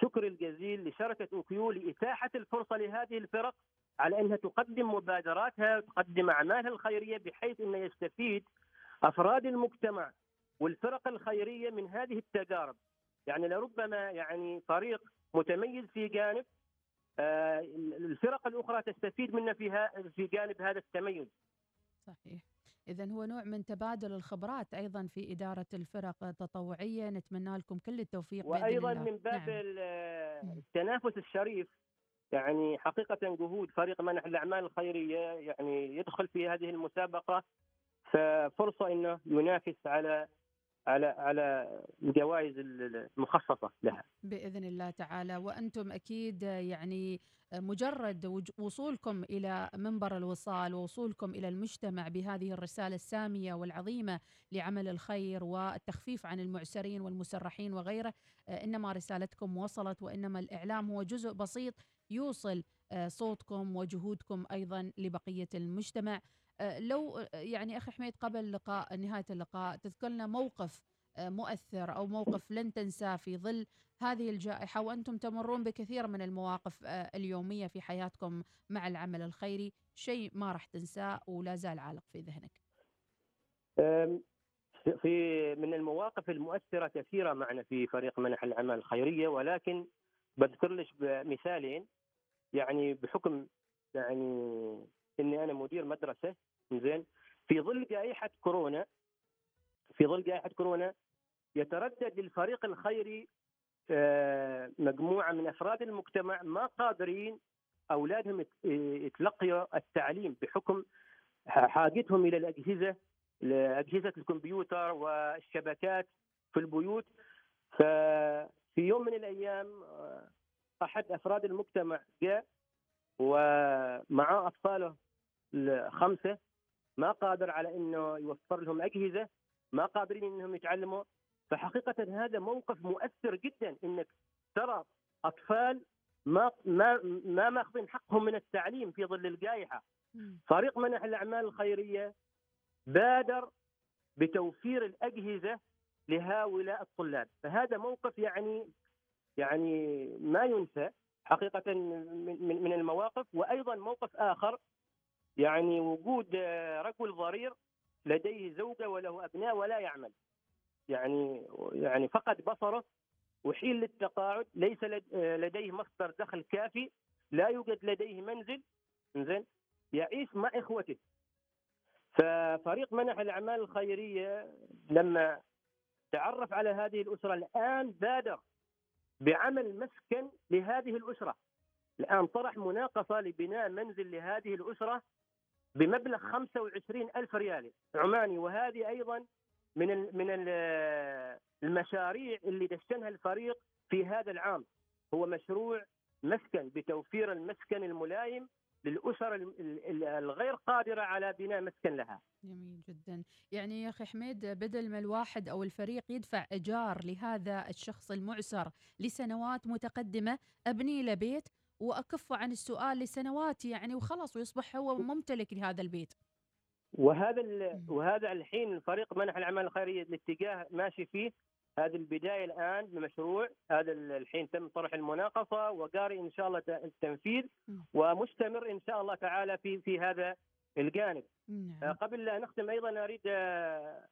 [SPEAKER 15] شكر الجزيل لشركة أوكيو لإتاحة الفرصة لهذه الفرق على أنها تقدم مبادراتها وتقدم أعمالها الخيرية بحيث أنه يستفيد أفراد المجتمع والفرق الخيرية من هذه التجارب. يعني لربما يعني فريق متميز في جانب الفرق الأخرى تستفيد منه فيها في جانب هذا التميز
[SPEAKER 14] صحيح إذا هو نوع من تبادل الخبرات أيضا في إدارة الفرق التطوعية نتمنى لكم كل التوفيق بإذن
[SPEAKER 15] وأيضا
[SPEAKER 14] الله.
[SPEAKER 15] من باب
[SPEAKER 14] نعم.
[SPEAKER 15] ال- التنافس الشريف يعني حقيقة جهود فريق منح الأعمال الخيرية يعني يدخل في هذه المسابقة ففرصة إنه ينافس على على على الجوائز المخصصة لها.
[SPEAKER 14] بإذن الله تعالى. وأنتم أكيد يعني مجرد وصولكم إلى منبر الوصال ووصولكم إلى المجتمع بهذه الرسالة السامية والعظيمة لعمل الخير والتخفيف عن المعسرين والمسرحين وغيره آه، إنما رسالتكم وصلت وإنما الإعلام هو جزء بسيط يوصل آه، صوتكم وجهودكم أيضا لبقية المجتمع. لو آه، يعني أخي حميد قبل لقاء نهاية اللقاء تذكر لنا موقف آه، مؤثر أو موقف لن تنساه في ظل هذه الجائحة وأنتم تمرون بكثير من المواقف آه، اليومية في حياتكم مع العمل الخيري شيء ما راح تنساه ولا زال عالق في ذهنك.
[SPEAKER 15] في من المواقف المؤثرة كثيرة معنا في فريق منح الاعمال الخيرية ولكن بذكر لك بمثالين يعني بحكم يعني إني أنا مدير مدرسة زين. في ظل جائحة كورونا في ظل جائحة كورونا يتردد للفريق الخيري آه، مجموعة من أفراد المجتمع ما قادرين أولادهم يت- يتلقوا التعليم بحكم حاجتهم إلى الأجهزة اجهزه الكمبيوتر والشبكات في البيوت. ففي يوم من الأيام آه، أحد أفراد المجتمع جاء ومع أطفاله الخمسه ما قادر على إنه يوفر لهم أجهزة ما قادرين إنهم يتعلموا. فحقيقة هذا موقف مؤثر جدا إنك ترى أطفال ما ما ما ماخذين حقهم من التعليم في ظل الجائحة. فريق منح الأعمال الخيرية بادر بتوفير الأجهزة لهؤلاء الطلاب. فهذا موقف يعني يعني ما ينسى حقيقة من من المواقف. وأيضا موقف آخر يعني وجود آه، رجل ضرير لديه زوجة وله أبناء ولا يعمل. يعني يعني فقد بصره وحيل للتقاعد ليس آه، لديه مصدر دخل كافي لا يوجد لديه منزل زين يعيش مع إخوته. ففريق منح الأعمال الخيرية لما تعرف على هذه الأسرة الآن بادر بعمل مسكن لهذه الأسرة. الآن طرح مناقصة لبناء منزل لهذه الأسرة بمبلغ 25 ألف ريال. عماني وهذه أيضا من من المشاريع اللي دشنها الفريق في هذا العام. هو مشروع مسكن بتوفير المسكن الملائم للأسر الغير قادرة على بناء مسكن لها.
[SPEAKER 14] جميل جدا. يعني يا أخي حميد بدل ما الواحد أو الفريق يدفع إيجار لهذا الشخص المعسر لسنوات متقدمة أبني له بيت وأكفه عن السؤال لسنوات يعني وخلاص ويصبح هو ممتلك لهذا البيت.
[SPEAKER 15] وهذا وهذا الحين فريق منح الاعمال الخيريه الاتجاه ماشي فيه. هذه البداية الآن بمشروع هذا الحين تم طرح المناقصة وقاري إن شاء الله التنفيذ ومستمر إن شاء الله تعالى في في هذا الجانب. نعم. آه، قبل لا نختم أيضا أريد آه،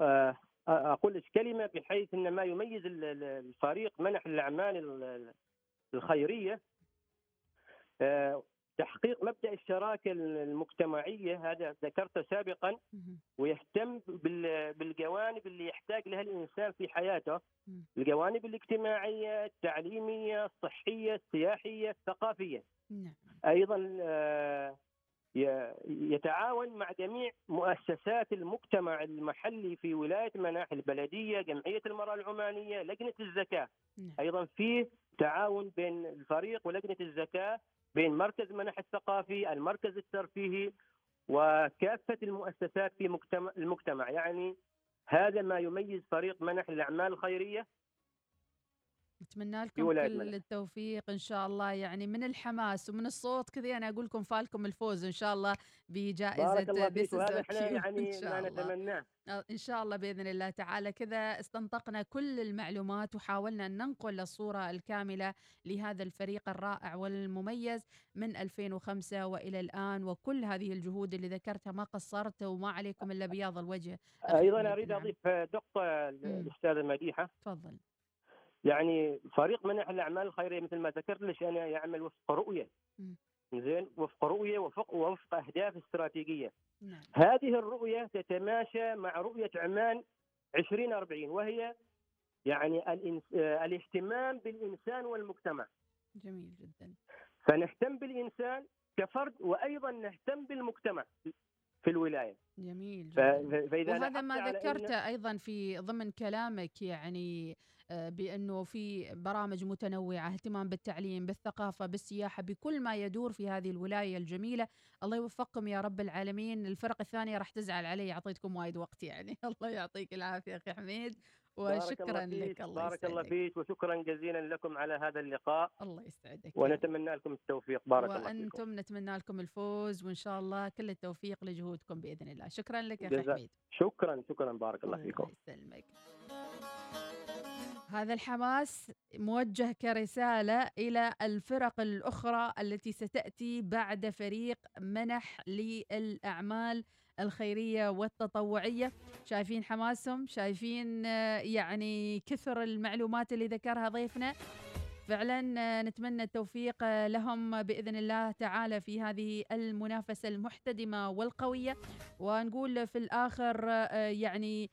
[SPEAKER 15] آه، أقول كلمة بحيث إن ما يميز الفريق منح الأعمال الخيرية. تحقيق مبدأ الشراكة المجتمعية هذا ذكرته سابقا ويهتم بالجوانب اللي يحتاج لها الإنسان في حياته الجوانب الاجتماعية التعليمية الصحية السياحية الثقافية
[SPEAKER 14] نعم.
[SPEAKER 15] أيضا آه، يتعاون مع جميع مؤسسات المجتمع المحلي في ولاية مناح البلدية، جمعية المرأة العمانية، لجنة الزكاة. نعم. أيضا في تعاون بين الفريق ولجنة الزكاة بين مركز منح الثقافي المركز الترفيهي وكافة المؤسسات في مجتمع المجتمع. يعني هذا ما يميز فريق منح الأعمال الخيرية
[SPEAKER 14] نتمنى لكم كل التوفيق إن شاء الله يعني من الحماس ومن الصوت كذا أنا أقول لكم فالكم الفوز إن شاء الله بجائزة
[SPEAKER 15] بارك الله فيك وهذا إحنا يعني ما نتمناه.
[SPEAKER 14] آه، إن شاء الله بإذن الله تعالى. كذا استنطقنا كل المعلومات وحاولنا أن ننقل الصورة الكاملة لهذا الفريق الرائع والمميز من 2005 وإلى الآن وكل هذه الجهود اللي ذكرتها ما قصرت وما عليكم إلا بياض الوجه.
[SPEAKER 15] أيضا أريد أضيف دقة الاستاذه مديحة.
[SPEAKER 14] تفضل.
[SPEAKER 15] يعني فريق منح الأعمال الخيرية مثل ما ذكرت لك أنا يعمل وفق رؤية. زين؟ وفق رؤية وفق وفق أهداف استراتيجية. نعم. هذه الرؤية تتماشى مع رؤية عمان 2040 وهي يعني الانس... الاهتمام بالإنسان والمجتمع.
[SPEAKER 14] جميل جدا.
[SPEAKER 15] فنهتم بالإنسان كفرد وأيضا نهتم بالمجتمع. في الولاية.
[SPEAKER 14] جميل. فإذا وهذا ما ذكرته أيضا في ضمن كلامك يعني آه، بأنه في برامج متنوعة اهتمام بالتعليم بالثقافة بالسياحة بكل ما يدور في هذه الولاية الجميلة. الله يوفقكم يا رب العالمين. الفرق الثانية راح تزعل علي أعطيتكم وايد وقت يعني. الله يعطيك العافية أخي حميد. وشكرا لك
[SPEAKER 15] الله بارك. الله فيك وشكرا جزيلا لكم على هذا اللقاء.
[SPEAKER 14] الله يسعدك.
[SPEAKER 15] ونتمنى لكم التوفيق. بارك الله فيكم.
[SPEAKER 14] وأنتم نتمنى لكم الفوز وإن شاء الله كل التوفيق لجهودكم بإذن الله. شكرا لك يا حميد.
[SPEAKER 15] شكرا شكرا بارك الله فيكم.
[SPEAKER 14] الله يسلمك. هذا الحماس موجه كرسالة إلى الفرق الأخرى التي ستأتي بعد فريق منح للأعمال الخيرية والتطوعية. شايفين حماسهم شايفين يعني كثر المعلومات اللي ذكرها ضيفنا. فعلا نتمنى التوفيق لهم بإذن الله تعالى في هذه المنافسة المحتدمة والقوية. ونقول في الآخر يعني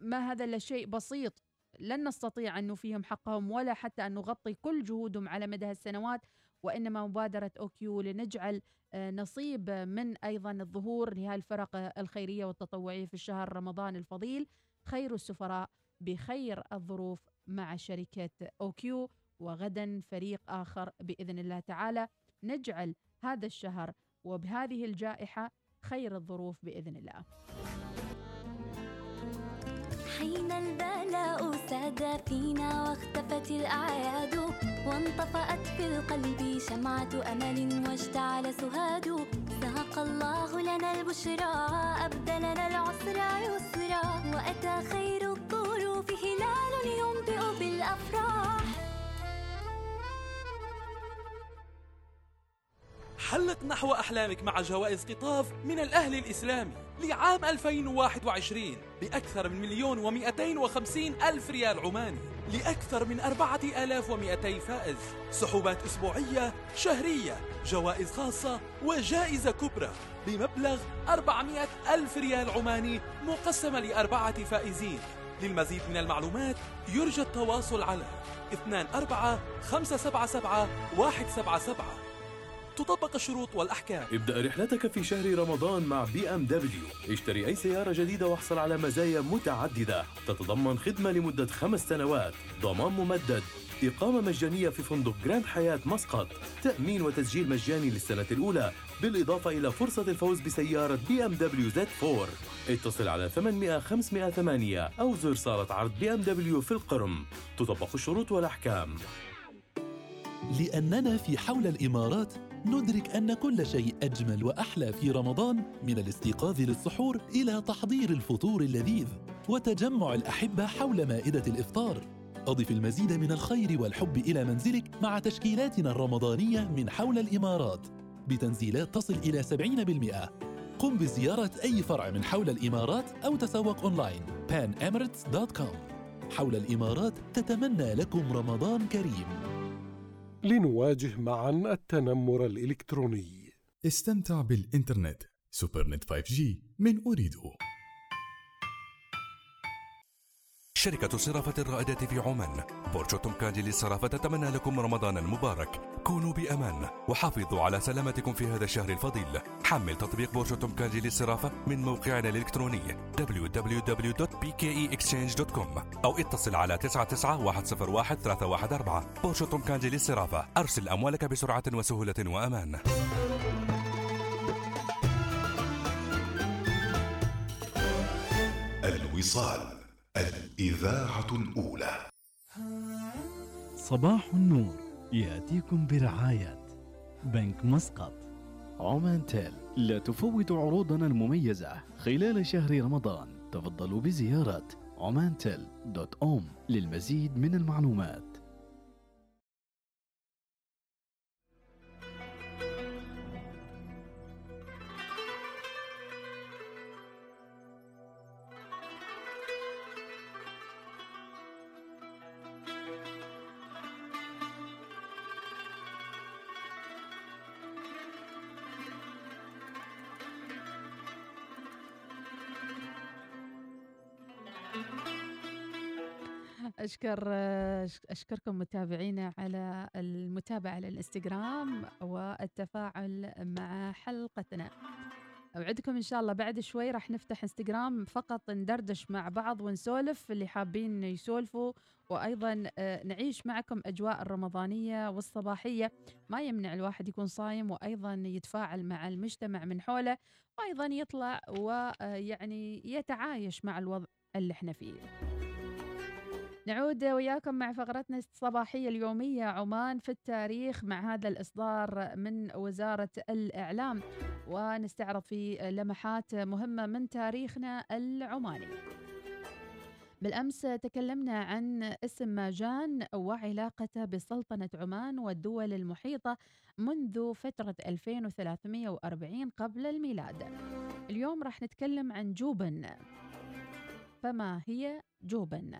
[SPEAKER 14] ما هذا إلا شيء بسيط. لن نستطيع أن نوفيهم حقهم ولا حتى أن نغطي كل جهودهم على مدى السنوات. وإنما مبادرة OQ لنجعل آه، نصيب من أيضا الظهور لهذه الفرق الخيرية والتطوعية في الشهر رمضان الفضيل. خير السفراء بخير الظروف مع شركة OQ. وغدا فريق آخر بإذن الله تعالى. نجعل هذا الشهر وبهذه الجائحة خير الظروف بإذن الله.
[SPEAKER 13] حين البلاء ساد فينا واختفت الأعياد وانطفأت في القلب شمعة أمل واشتعل سهاد. ساق الله لنا البشرى أبدلنا العسر يسرا وأتى خير
[SPEAKER 16] حلق نحو أحلامك مع جوائز قطاف من الأهلي الإسلامي لعام 2021 بأكثر من مليون ومئتين وخمسين ألف ريال عماني لأكثر من أربعة آلاف ومئتي فائز. سحوبات أسبوعية شهرية جوائز خاصة وجائزة كبرى بمبلغ 400 ألف ريال عماني مقسمة لأربعة فائزين. للمزيد من المعلومات يرجى التواصل على 24 577 177 تطبق الشروط والأحكام.
[SPEAKER 17] ابدأ رحلتك في شهر رمضان مع BMW. اشتري أي سيارة جديدة واحصل على مزايا متعددة. تتضمن خدمة لمدة خمس سنوات. ضمان ممدد. إقامة مجانية في فندق جراند حياة مسقط. تأمين وتسجيل مجاني للسنة الأولى. بالإضافة إلى فرصة الفوز بسيارة BMW Z4 اتصل على 800 508 أو زر صالة عرض BMW في القرم. تطبق الشروط والأحكام.
[SPEAKER 6] لأننا في حول الإمارات ندرك أن كل شيء أجمل وأحلى في رمضان من الاستيقاظ للسحور إلى تحضير الفطور اللذيذ وتجمع الأحبة حول مائدة الإفطار. أضف المزيد من الخير والحب إلى منزلك مع تشكيلاتنا الرمضانية من حول الإمارات. بتنزيلات تصل إلى 70% قم بزيارة أي فرع من حول الإمارات أو تسوق أونلاين. Panemirates.com حول الإمارات تتمنى لكم رمضان كريم.
[SPEAKER 4] لنواجه معا التنمر الإلكتروني.
[SPEAKER 5] استمتع بالإنترنت. سوبرنت 5G من أريدو
[SPEAKER 8] شركة صرافة الرائدة في عمان. برج تومكاجي للصرافة تتمنى لكم رمضانا مبارك كونوا بأمان وحافظوا على سلامتكم في هذا الشهر الفضيل. حمل تطبيق برج تومكاجي للصرافة من موقعنا الإلكتروني www.pkeexchange.com أو اتصل على 99 برج تومكاجي للصرافة أرسل أموالك بسرعة وسهولة وأمان.
[SPEAKER 1] الوصال. الإذاعة الأولى.
[SPEAKER 10] صباح النور. يأتيكم برعاية بنك مسقط. عمان تيل. لا تفوت عروضنا المميزة. خلال شهر رمضان تفضلوا بزيارة عمان تيل دوت أوم للمزيد من المعلومات.
[SPEAKER 14] أشكر أشكركم متابعينا على المتابعة على الإنستغرام والتفاعل مع حلقتنا. أوعدكم إن شاء الله بعد شوي راح نفتح إنستغرام فقط ندردش مع بعض ونسولف اللي حابين يسولفوا وأيضا آه، نعيش معكم أجواء الرمضانية والصباحية. ما يمنع الواحد يكون صايم وأيضا يتفاعل مع المجتمع من حوله وأيضا يطلع ويعني يتعايش مع الوضع اللي إحنا فيه. نعود وياكم مع فقرتنا الصباحية اليومية عمان في التاريخ مع هذا الإصدار من وزارة الإعلام. ونستعرض في لمحات مهمة من تاريخنا العماني. بالأمس تكلمنا عن اسم ماجان وعلاقته بسلطنة عمان والدول المحيطة منذ فترة 2340 قبل الميلاد. اليوم راح نتكلم عن جوبن. فما هي جوبن؟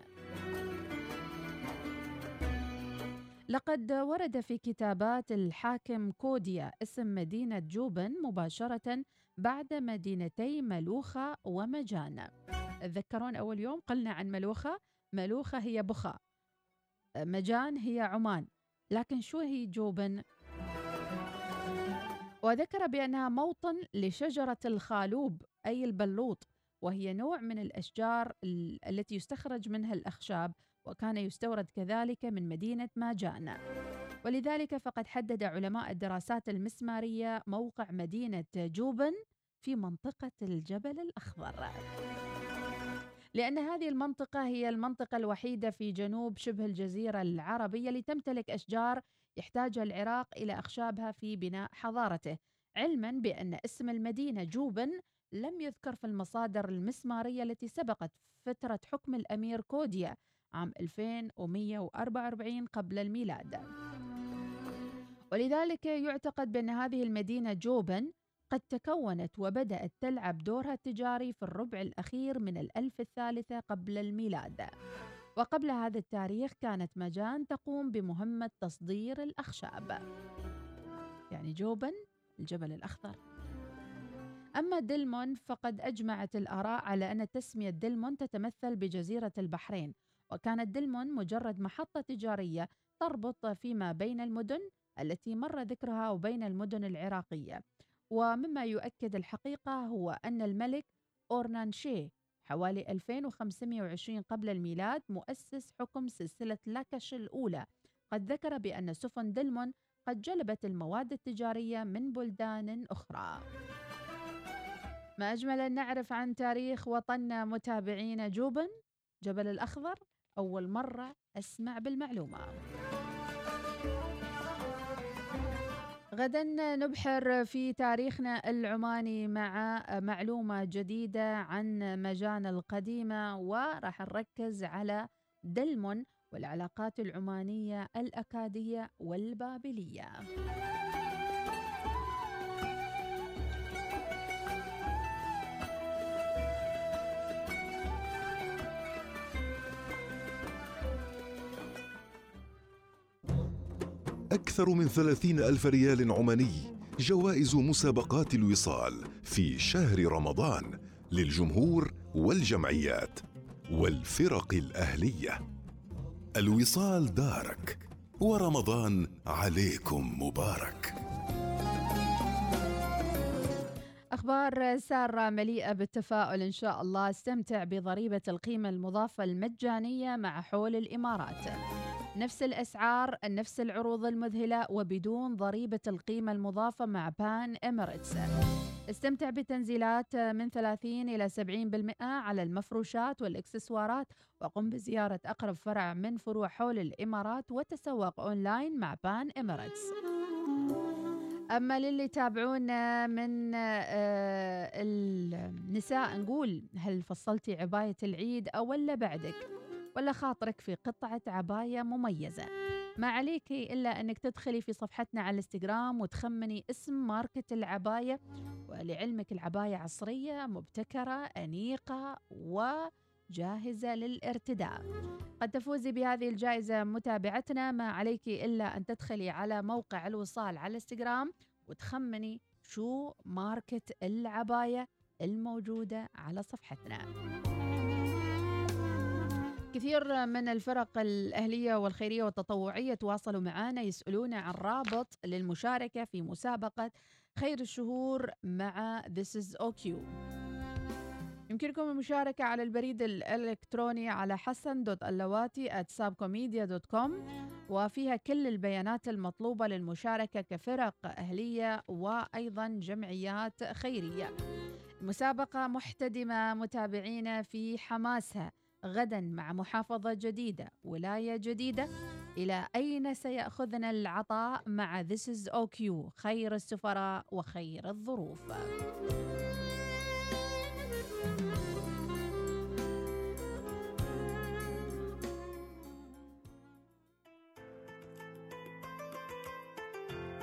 [SPEAKER 14] لقد ورد في كتابات الحاكم كوديا اسم مدينة جوبن مباشرة بعد مدينتي ملوخة ومجان تذكرون أول يوم قلنا عن ملوخة؟ ملوخة هي بخا مجان هي عمان لكن شو هي جوبن؟ وذكر بأنها موطن لشجرة الخالوب أي البلوط وهي نوع من الأشجار ال- التي يستخرج منها الأخشاب وكان يستورد كذلك من مدينة ماجان ولذلك فقد حدد علماء الدراسات المسمارية موقع مدينة جوبن في منطقة الجبل الأخضر. لأن هذه المنطقة هي المنطقة الوحيدة في جنوب شبه الجزيرة العربية اللي تمتلك أشجار يحتاجها العراق إلى أخشابها في بناء حضارته علما بأن اسم المدينة جوبن لم يذكر في المصادر المسمارية التي سبقت فترة حكم الأمير كوديا. عام 2144 قبل الميلاد. ولذلك يعتقد بأن هذه المدينة جوبن قد تكونت وبدأت تلعب دورها التجاري في الربع الأخير من الألف الثالثة قبل الميلاد. وقبل هذا التاريخ كانت مجان تقوم بمهمة تصدير الأخشاب. يعني جوبن الجبل الأخضر. أما دلمون فقد أجمعت الآراء على أن تسمية دلمون تتمثل بجزيرة البحرين وكانت دلمون مجرد محطة تجارية تربط فيما بين المدن التي مر ذكرها وبين المدن العراقية. ومما يؤكد الحقيقة هو أن الملك أورنانشي حوالي 2520 قبل الميلاد مؤسس حكم سلسلة لاكش الأولى. قد ذكر بأن سفن دلمون قد جلبت المواد التجارية من بلدان أخرى. ما أجمل أن نعرف عن تاريخ وطننا متابعين جوبن؟ جبل الأخضر؟ أول مرة أسمع بالمعلومة. غدا نبحر في تاريخنا العماني مع معلومة جديدة عن مجان القديمة وراح نركز على دلمون والعلاقات العمانية الأكادية والبابلية.
[SPEAKER 1] أكثر من ثلاثين ألف ريال عماني جوائز مسابقات الوصال في شهر رمضان للجمهور والجمعيات والفرق الأهلية. الوصال دارك ورمضان عليكم مبارك.
[SPEAKER 14] أخبار سارة مليئة بالتفاؤل إن شاء الله. استمتع بضريبة القيمة المضافة المجانية مع حول الإمارات. نفس الأسعار نفس العروض المذهلة وبدون ضريبة القيمة المضافة مع PAN Emirates استمتع بتنزيلات من 30 إلى 70% على المفروشات والإكسسوارات وقم بزيارة أقرب فرع من فروع حول الإمارات وتسوق أونلاين مع PAN Emirates أما للي يتابعونا من آه، النساء نقول هل فصلتي عباية العيد أو ولا بعدك؟ ولا خاطرك في قطعة عباية مميزة. ما عليك إلا أنك تدخلي في صفحتنا على الإنستغرام وتخمني اسم ماركة العباية ولعلمك العباية عصرية مبتكرة أنيقة وجاهزة للارتداء. قد تفوزي بهذه الجائزة متابعتنا. ما عليك إلا أن تدخلي على موقع الوصال على الإنستغرام وتخمني شو ماركة العباية الموجودة على صفحتنا. كثير من الفرق الأهلية والخيرية والتطوعية تواصلوا معنا يسألون عن رابط للمشاركة في مسابقة خير الشهور مع This is OQ يمكنكم المشاركة على البريد الإلكتروني على حسن دوت اللواتي at subcomedia.com وفيها كل البيانات المطلوبة للمشاركة كفرق أهلية وأيضا جمعيات خيرية. المسابقة محتدمة متابعينا في حماسها. غدا مع محافظة جديدة ولاية جديدة. إلى أين سيأخذنا العطاء مع This is OQ خير السفراء وخير الظروف.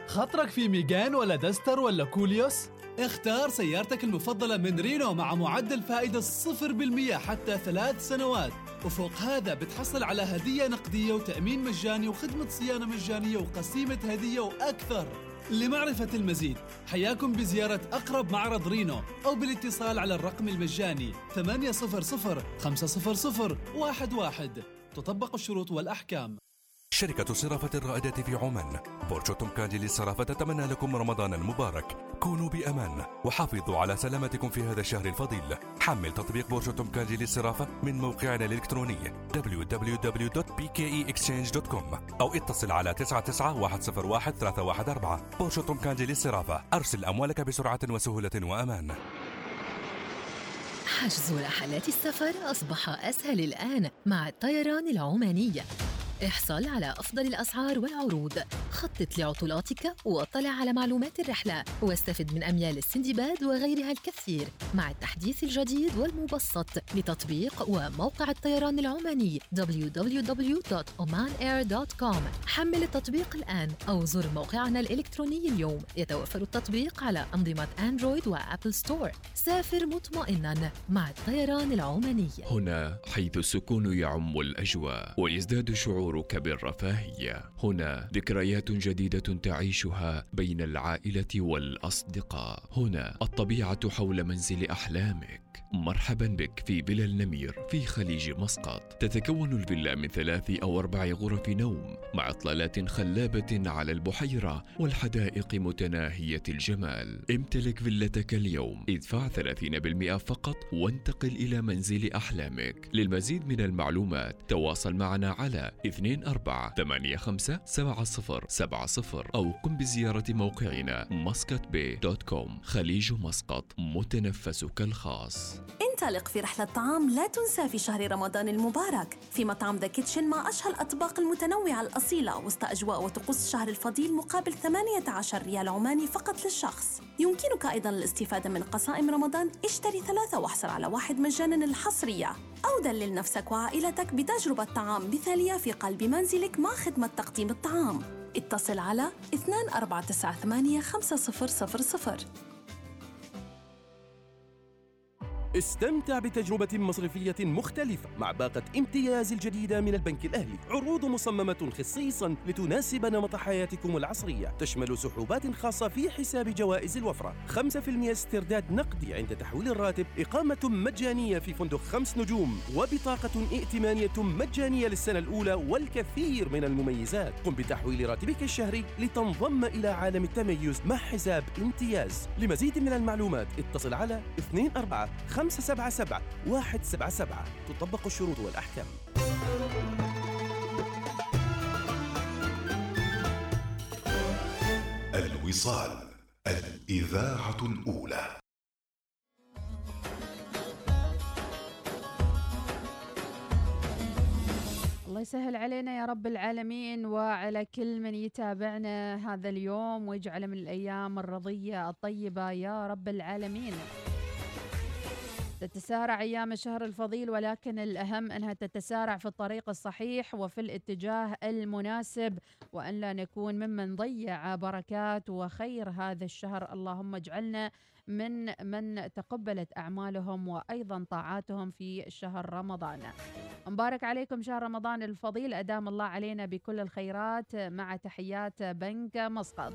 [SPEAKER 18] خطرك في ميجان ولا دستر ولا كوليوس؟ اختار سيارتك المفضلة من رينو مع معدل فائدة 0% حتى ثلاث سنوات. وفوق هذا بتحصل على هدية نقدية وتأمين مجاني وخدمة صيانة مجانية وقسيمة هدية وأكثر. لمعرفة المزيد حياكم بزيارة أقرب معرض رينو أو بالاتصال على الرقم المجاني 800 500 11 تطبق الشروط والأحكام.
[SPEAKER 8] شركة صرافة الرائدة في عمان. بورشوتم كانجي للصرافة تتمنى لكم رمضانا مبارك كونوا بأمان وحافظوا على سلامتكم في هذا الشهر الفضيل. حمل تطبيق بورشوتم كانجي للصرافة من موقعنا الإلكتروني www.pkeexchange.com أو اتصل على 99101 بورشوتم كانجي للصرافة. أرسل أموالك بسرعة وسهولة وأمان.
[SPEAKER 9] حجز رحلات السفر أصبح أسهل الآن مع الطيران العمانية احصل على أفضل الأسعار والعروض. خطط لعطلاتك واطلع على معلومات الرحلة واستفد من أميال السندباد وغيرها الكثير. مع التحديث الجديد والمبسط لتطبيق وموقع الطيران العماني www.omanair.com حمل التطبيق الآن أو زر موقعنا الإلكتروني اليوم. يتوفر التطبيق على أنظمة أندرويد وأبل ستور سافر مطمئنا مع الطيران العماني.
[SPEAKER 19] هنا حيث السكون يعم الأجواء ويزداد شعورك بالرفاهية. هنا ذكريات جديدة تعيشها بين العائلة والأصدقاء. هنا الطبيعة حول منزل أحلامك مرحبا بك في فيلا النمير في خليج مسقط. تتكون الفيلا من ثلاث أو أربع غرف نوم مع إطلالات خلابة على البحيرة والحدائق متناهية الجمال. امتلك فيلتك اليوم. ادفع 30% فقط وانتقل إلى منزل أحلامك. للمزيد من المعلومات تواصل معنا على 24857070 أو قم بزيارة موقعنا مسقط خليج مسقط متنفسك الخاص.
[SPEAKER 20] انطلق في رحلة طعام لا تنسى في شهر رمضان المبارك في مطعم The Kitchen مع أشهى الأطباق المتنوعة الأصيلة وسط أجواء وطقوس الشهر الفضيل مقابل 18 ريال عماني فقط للشخص. يمكنك أيضا الاستفادة من قسائم رمضان. اشتري ثلاثة واحصل على واحد مجانا الحصرية. أو دلل نفسك وعائلتك بتجربة طعام مثالية في قلب منزلك مع خدمة تقديم الطعام. اتصل على 2498 5000
[SPEAKER 21] استمتع بتجربة مصرفية مختلفة مع باقة امتياز الجديدة من البنك الأهلي. عروض مصممة خصيصا لتناسب نمط حياتكم العصرية. تشمل سحوبات خاصة في حساب جوائز الوفرة. 5% استرداد نقدي عند تحويل الراتب. إقامة مجانية في فندق خمس نجوم. وبطاقة ائتمانية مجانية للسنة الأولى والكثير من المميزات. قم بتحويل راتبك الشهري لتنضم إلى عالم التميز مع حساب امتياز. لمزيد من المعلومات اتصل على 24 577 177 تطبق الشروط والأحكام.
[SPEAKER 1] الوصال الإذاعة الأولى.
[SPEAKER 14] الله يسهل علينا يا رب العالمين وعلى كل من يتابعنا هذا اليوم ويجعله من الأيام الرضية الطيبة يا رب العالمين. تتسارع أيام الشهر الفضيل ولكن الأهم أنها تتسارع في الطريق الصحيح وفي الاتجاه المناسب وأن لا نكون ممن ضيع بركات وخير هذا الشهر. اللهم اجعلنا من من تقبلت أعمالهم وأيضا طاعاتهم في شهر رمضان. مبارك عليكم شهر رمضان الفضيل. أدام الله علينا بكل الخيرات. مع تحيات بنك مسقط.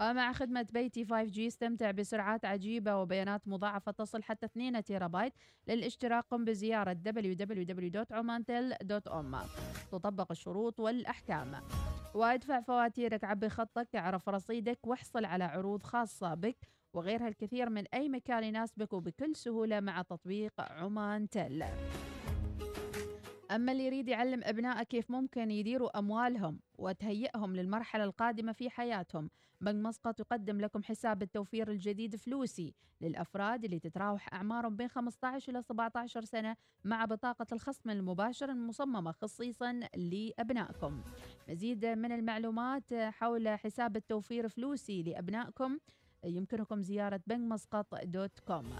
[SPEAKER 14] مع خدمة بيتي 5G استمتع بسرعات عجيبة وبيانات مضاعفة تصل حتى 2 تيرا بايت للاشتراك. قم بزيارة www.omantel.com تطبق الشروط والأحكام. وادفع فواتيرك عبي خطك. اعرف رصيدك واحصل على عروض خاصة بك وغيرها الكثير من أي مكان يناسبك وبكل سهولة مع تطبيق عمان تل. أما اللي يريد يعلم أبنائه كيف ممكن يديروا أموالهم وتهيئهم للمرحلة القادمة في حياتهم بنك مسقط يقدم لكم حساب التوفير الجديد فلوسي للأفراد اللي تتراوح أعمارهم بين 15 إلى 17 سنة مع بطاقة الخصم المباشر المصممة خصيصا لأبنائكم. مزيد من المعلومات حول حساب التوفير فلوسي لأبنائكم يمكنكم زيارة بنك مسقط dot com.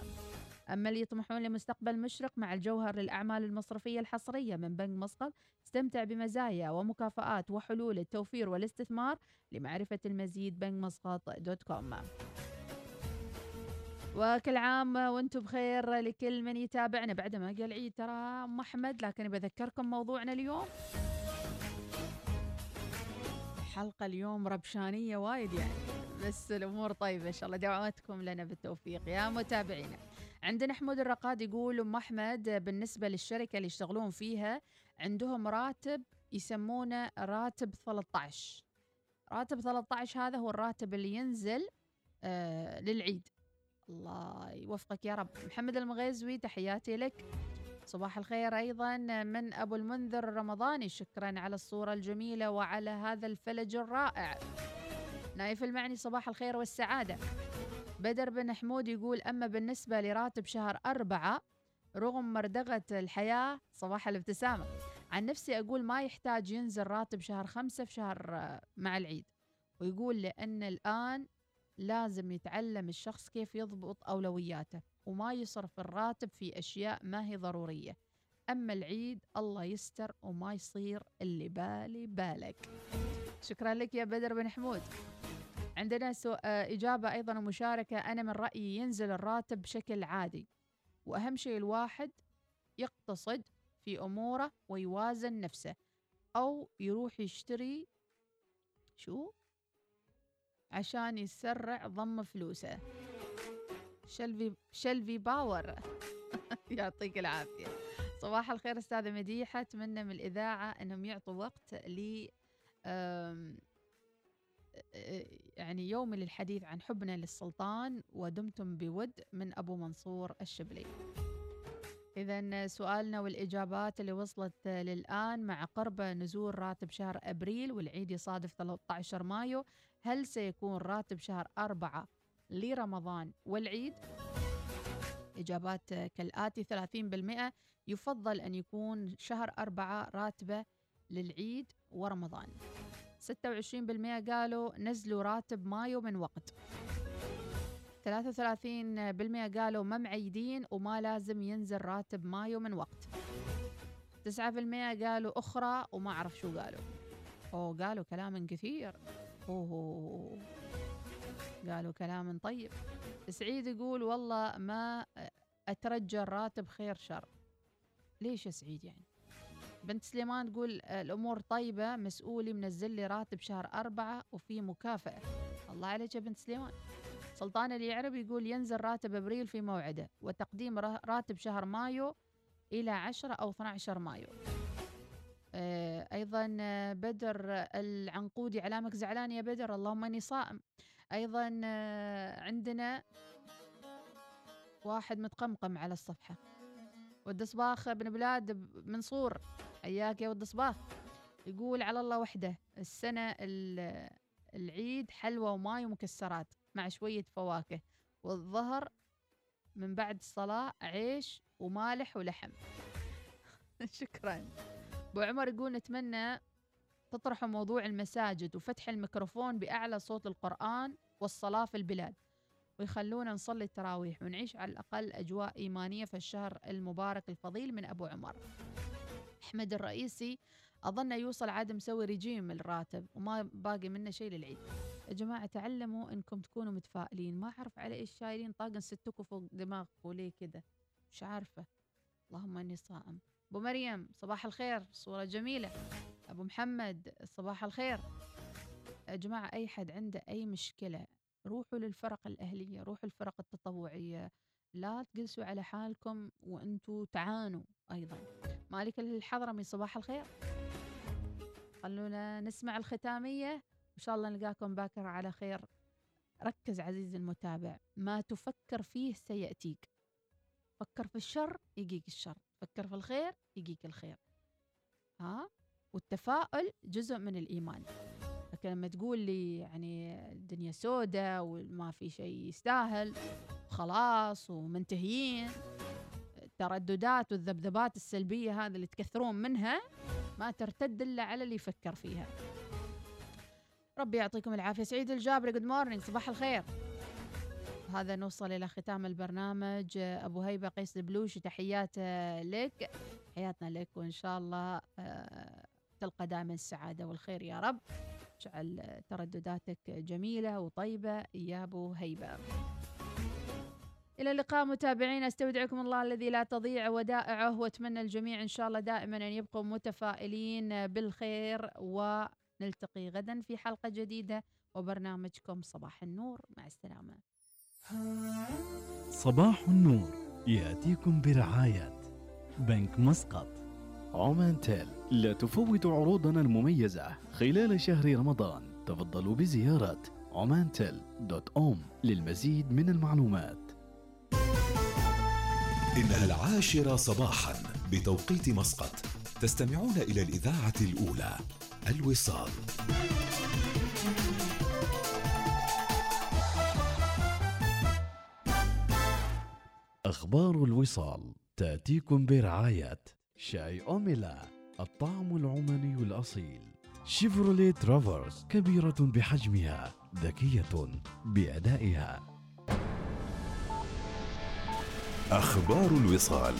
[SPEAKER 14] أما اللي يطمحون لمستقبل مشرق مع الجوهر للأعمال المصرفية الحصرية من بنك مسقط استمتع بمزايا ومكافآت وحلول التوفير والاستثمار لمعرفة المزيد بنك مسقط دوت كوم. وكل عام وأنتم بخير لكل من يتابعنا. بعد ما قال العيد ترى أم أحمد لكن بذكركم موضوعنا اليوم. حلقة اليوم ربشانية وايد يعني. بس الأمور طيبة إن شاء الله. دعواتكم لنا بالتوفيق يا متابعينا. عندنا حمود الرقاد يقول أم أحمد بالنسبة للشركة اللي يشتغلون فيها عندهم راتب يسمونه راتب 13 راتب 13 هذا هو الراتب اللي ينزل آه للعيد. الله يوفقك يا رب. محمد المغيزوي تحياتي لك. صباح الخير أيضا من أبو المنذر الرمضاني. شكرا على الصورة الجميلة وعلى هذا الفلج الرائع. نايف المعني صباح الخير والسعادة. بدر بن حمود يقول أما بالنسبة لراتب شهر أربعة رغم مردغة الحياة صباح الابتسامة. عن نفسي أقول ما يحتاج ينزل راتب شهر خمسة في شهر آه، مع العيد. ويقول لأن الآن لازم يتعلم الشخص كيف يضبط أولوياته وما يصرف الراتب في أشياء ما هي ضرورية. أما العيد الله يستر وما يصير اللي بالي بالك. شكرا لك يا بدر بن حمود. عندنا سو... آه، إجابة أيضا ومشاركة. أنا من رأيي ينزل الراتب بشكل عادي وأهم شيء الواحد يقتصد في أموره ويوازن نفسه أو يروح يشتري شو؟ عشان يسرع ضم فلوسه. شلفي شلفي باور. يعطيك العافية. صباح الخير أستاذة مديحة. أتمنى من الإذاعة أنهم يعطوا وقت لي يعني يومي للحديث عن حبنا للسلطان ودمتم بود من أبو منصور الشبلي إذا سؤالنا والإجابات اللي وصلت للآن مع قرب نزول راتب شهر أبريل والعيد يصادف 13 مايو هل سيكون راتب شهر أربعة لرمضان والعيد؟ إجابات كالآتي 30% يفضل أن يكون شهر أربعة راتبة للعيد ورمضان 26% قالوا نزلوا راتب مايو من وقت. 33% قالوا ما معيدين وما لازم ينزل راتب مايو من وقت. 9% قالوا أخرى وما أعرف شو قالوا. أوه قالوا كلام كثير. أوه قالوا كلام طيب. سعيد يقول والله ما أترجى الراتب خير شر. ليش يا سعيد يعني؟ بنت سليمان تقول الأمور طيبة مسؤولي منزل لي راتب شهر أربعة وفي مكافأة. الله عليك يا بنت سليمان. سلطان اللي يعرب يقول ينزل راتب أبريل في موعده وتقديم را- راتب شهر مايو إلى 10 أو 12 مايو. آه، أيضا آه، بدر العنقودي علامك زعلان يا بدر اللهم إني صائم. أيضا آه، عندنا واحد متقمقم على الصفحة. ود صباخ بن بلاد منصور. حياك يا ود صباخ يقول على الله وحده السنة ال- العيد حلوى وماي ومكسرات مع شوية فواكه والظهر من بعد الصلاة عيش ومالح ولحم. شكرا. أبو عمر يقول نتمنى تطرحوا موضوع المساجد وفتح الميكروفون بأعلى صوت القرآن والصلاة في البلاد ويخلونا نصلي التراويح ونعيش على الأقل أجواء إيمانية في الشهر المبارك الفضيل من أبو عمر. أحمد الرئيسي أظن يوصل عاد مسوي رجيم الراتب وما باقي منه شيء للعيد. يا جماعة تعلموا إنكم تكونوا متفائلين. ما أعرف على إيش شايلين طاقن ستكم فوق دماغكم ليه كده مش عارفة. اللهم إني صائم. أبو مريم صباح الخير. صورة جميلة. أبو محمد صباح الخير. يا جماعة أي حد عنده أي مشكلة روحوا للفرق الأهلية روحوا الفرق التطوعية. لا تجلسوا على حالكم وأنتوا تعانوا أيضا. مالك الحضرمي صباح الخير. خلونا نسمع الختامية. إن شاء الله نلقاكم باكر على خير. ركز عزيزي المتابع ما تفكر فيه سيأتيك. فكر في الشر يجيك الشر. فكر في الخير يجيك الخير. ها؟ والتفاؤل جزء من الإيمان. لما تقول لي يعني الدنيا سودة وما في شيء يستاهل خلاص ومنتهيين. الترددات والذبذبات السلبية هذه اللي تكثرون منها ما ترتد إلا على اللي يفكر فيها. ربي يعطيكم العافية. سعيد الجابري good morning صباح الخير. هذا نوصل إلى ختام البرنامج. أبو هيبة قيس البلوشي تحيات لك. تحياتنا لك وإن شاء الله آه، تلقى دائما السعادة والخير يا رب. اجعل تردداتك جميلة وطيبة يا أبو هيبة. إلى اللقاء متابعينا أستودعكم الله الذي لا تضيع ودائعه وأتمنى الجميع إن شاء الله دائما أن يبقوا متفائلين بالخير ونلتقي غدا في حلقة جديدة وبرنامجكم صباح النور. مع السلامة.
[SPEAKER 10] صباح النور يأتيكم برعاية بنك مسقط.
[SPEAKER 22] عمان تيل. لا تفوت عروضنا المميزة. خلال شهر رمضان تفضلوا بزيارة عمان تيل دوت أوم للمزيد من المعلومات.
[SPEAKER 1] إنها العاشرة صباحا بتوقيت مسقط. تستمعون إلى الإذاعة الأولى الوصال.
[SPEAKER 10] أخبار الوصال تأتيكم برعاية شاي أوميلا الطعم العماني الأصيل. شيفروليه ترافرس كبيرة بحجمها ذكية بأدائها.
[SPEAKER 1] أخبار الوصال.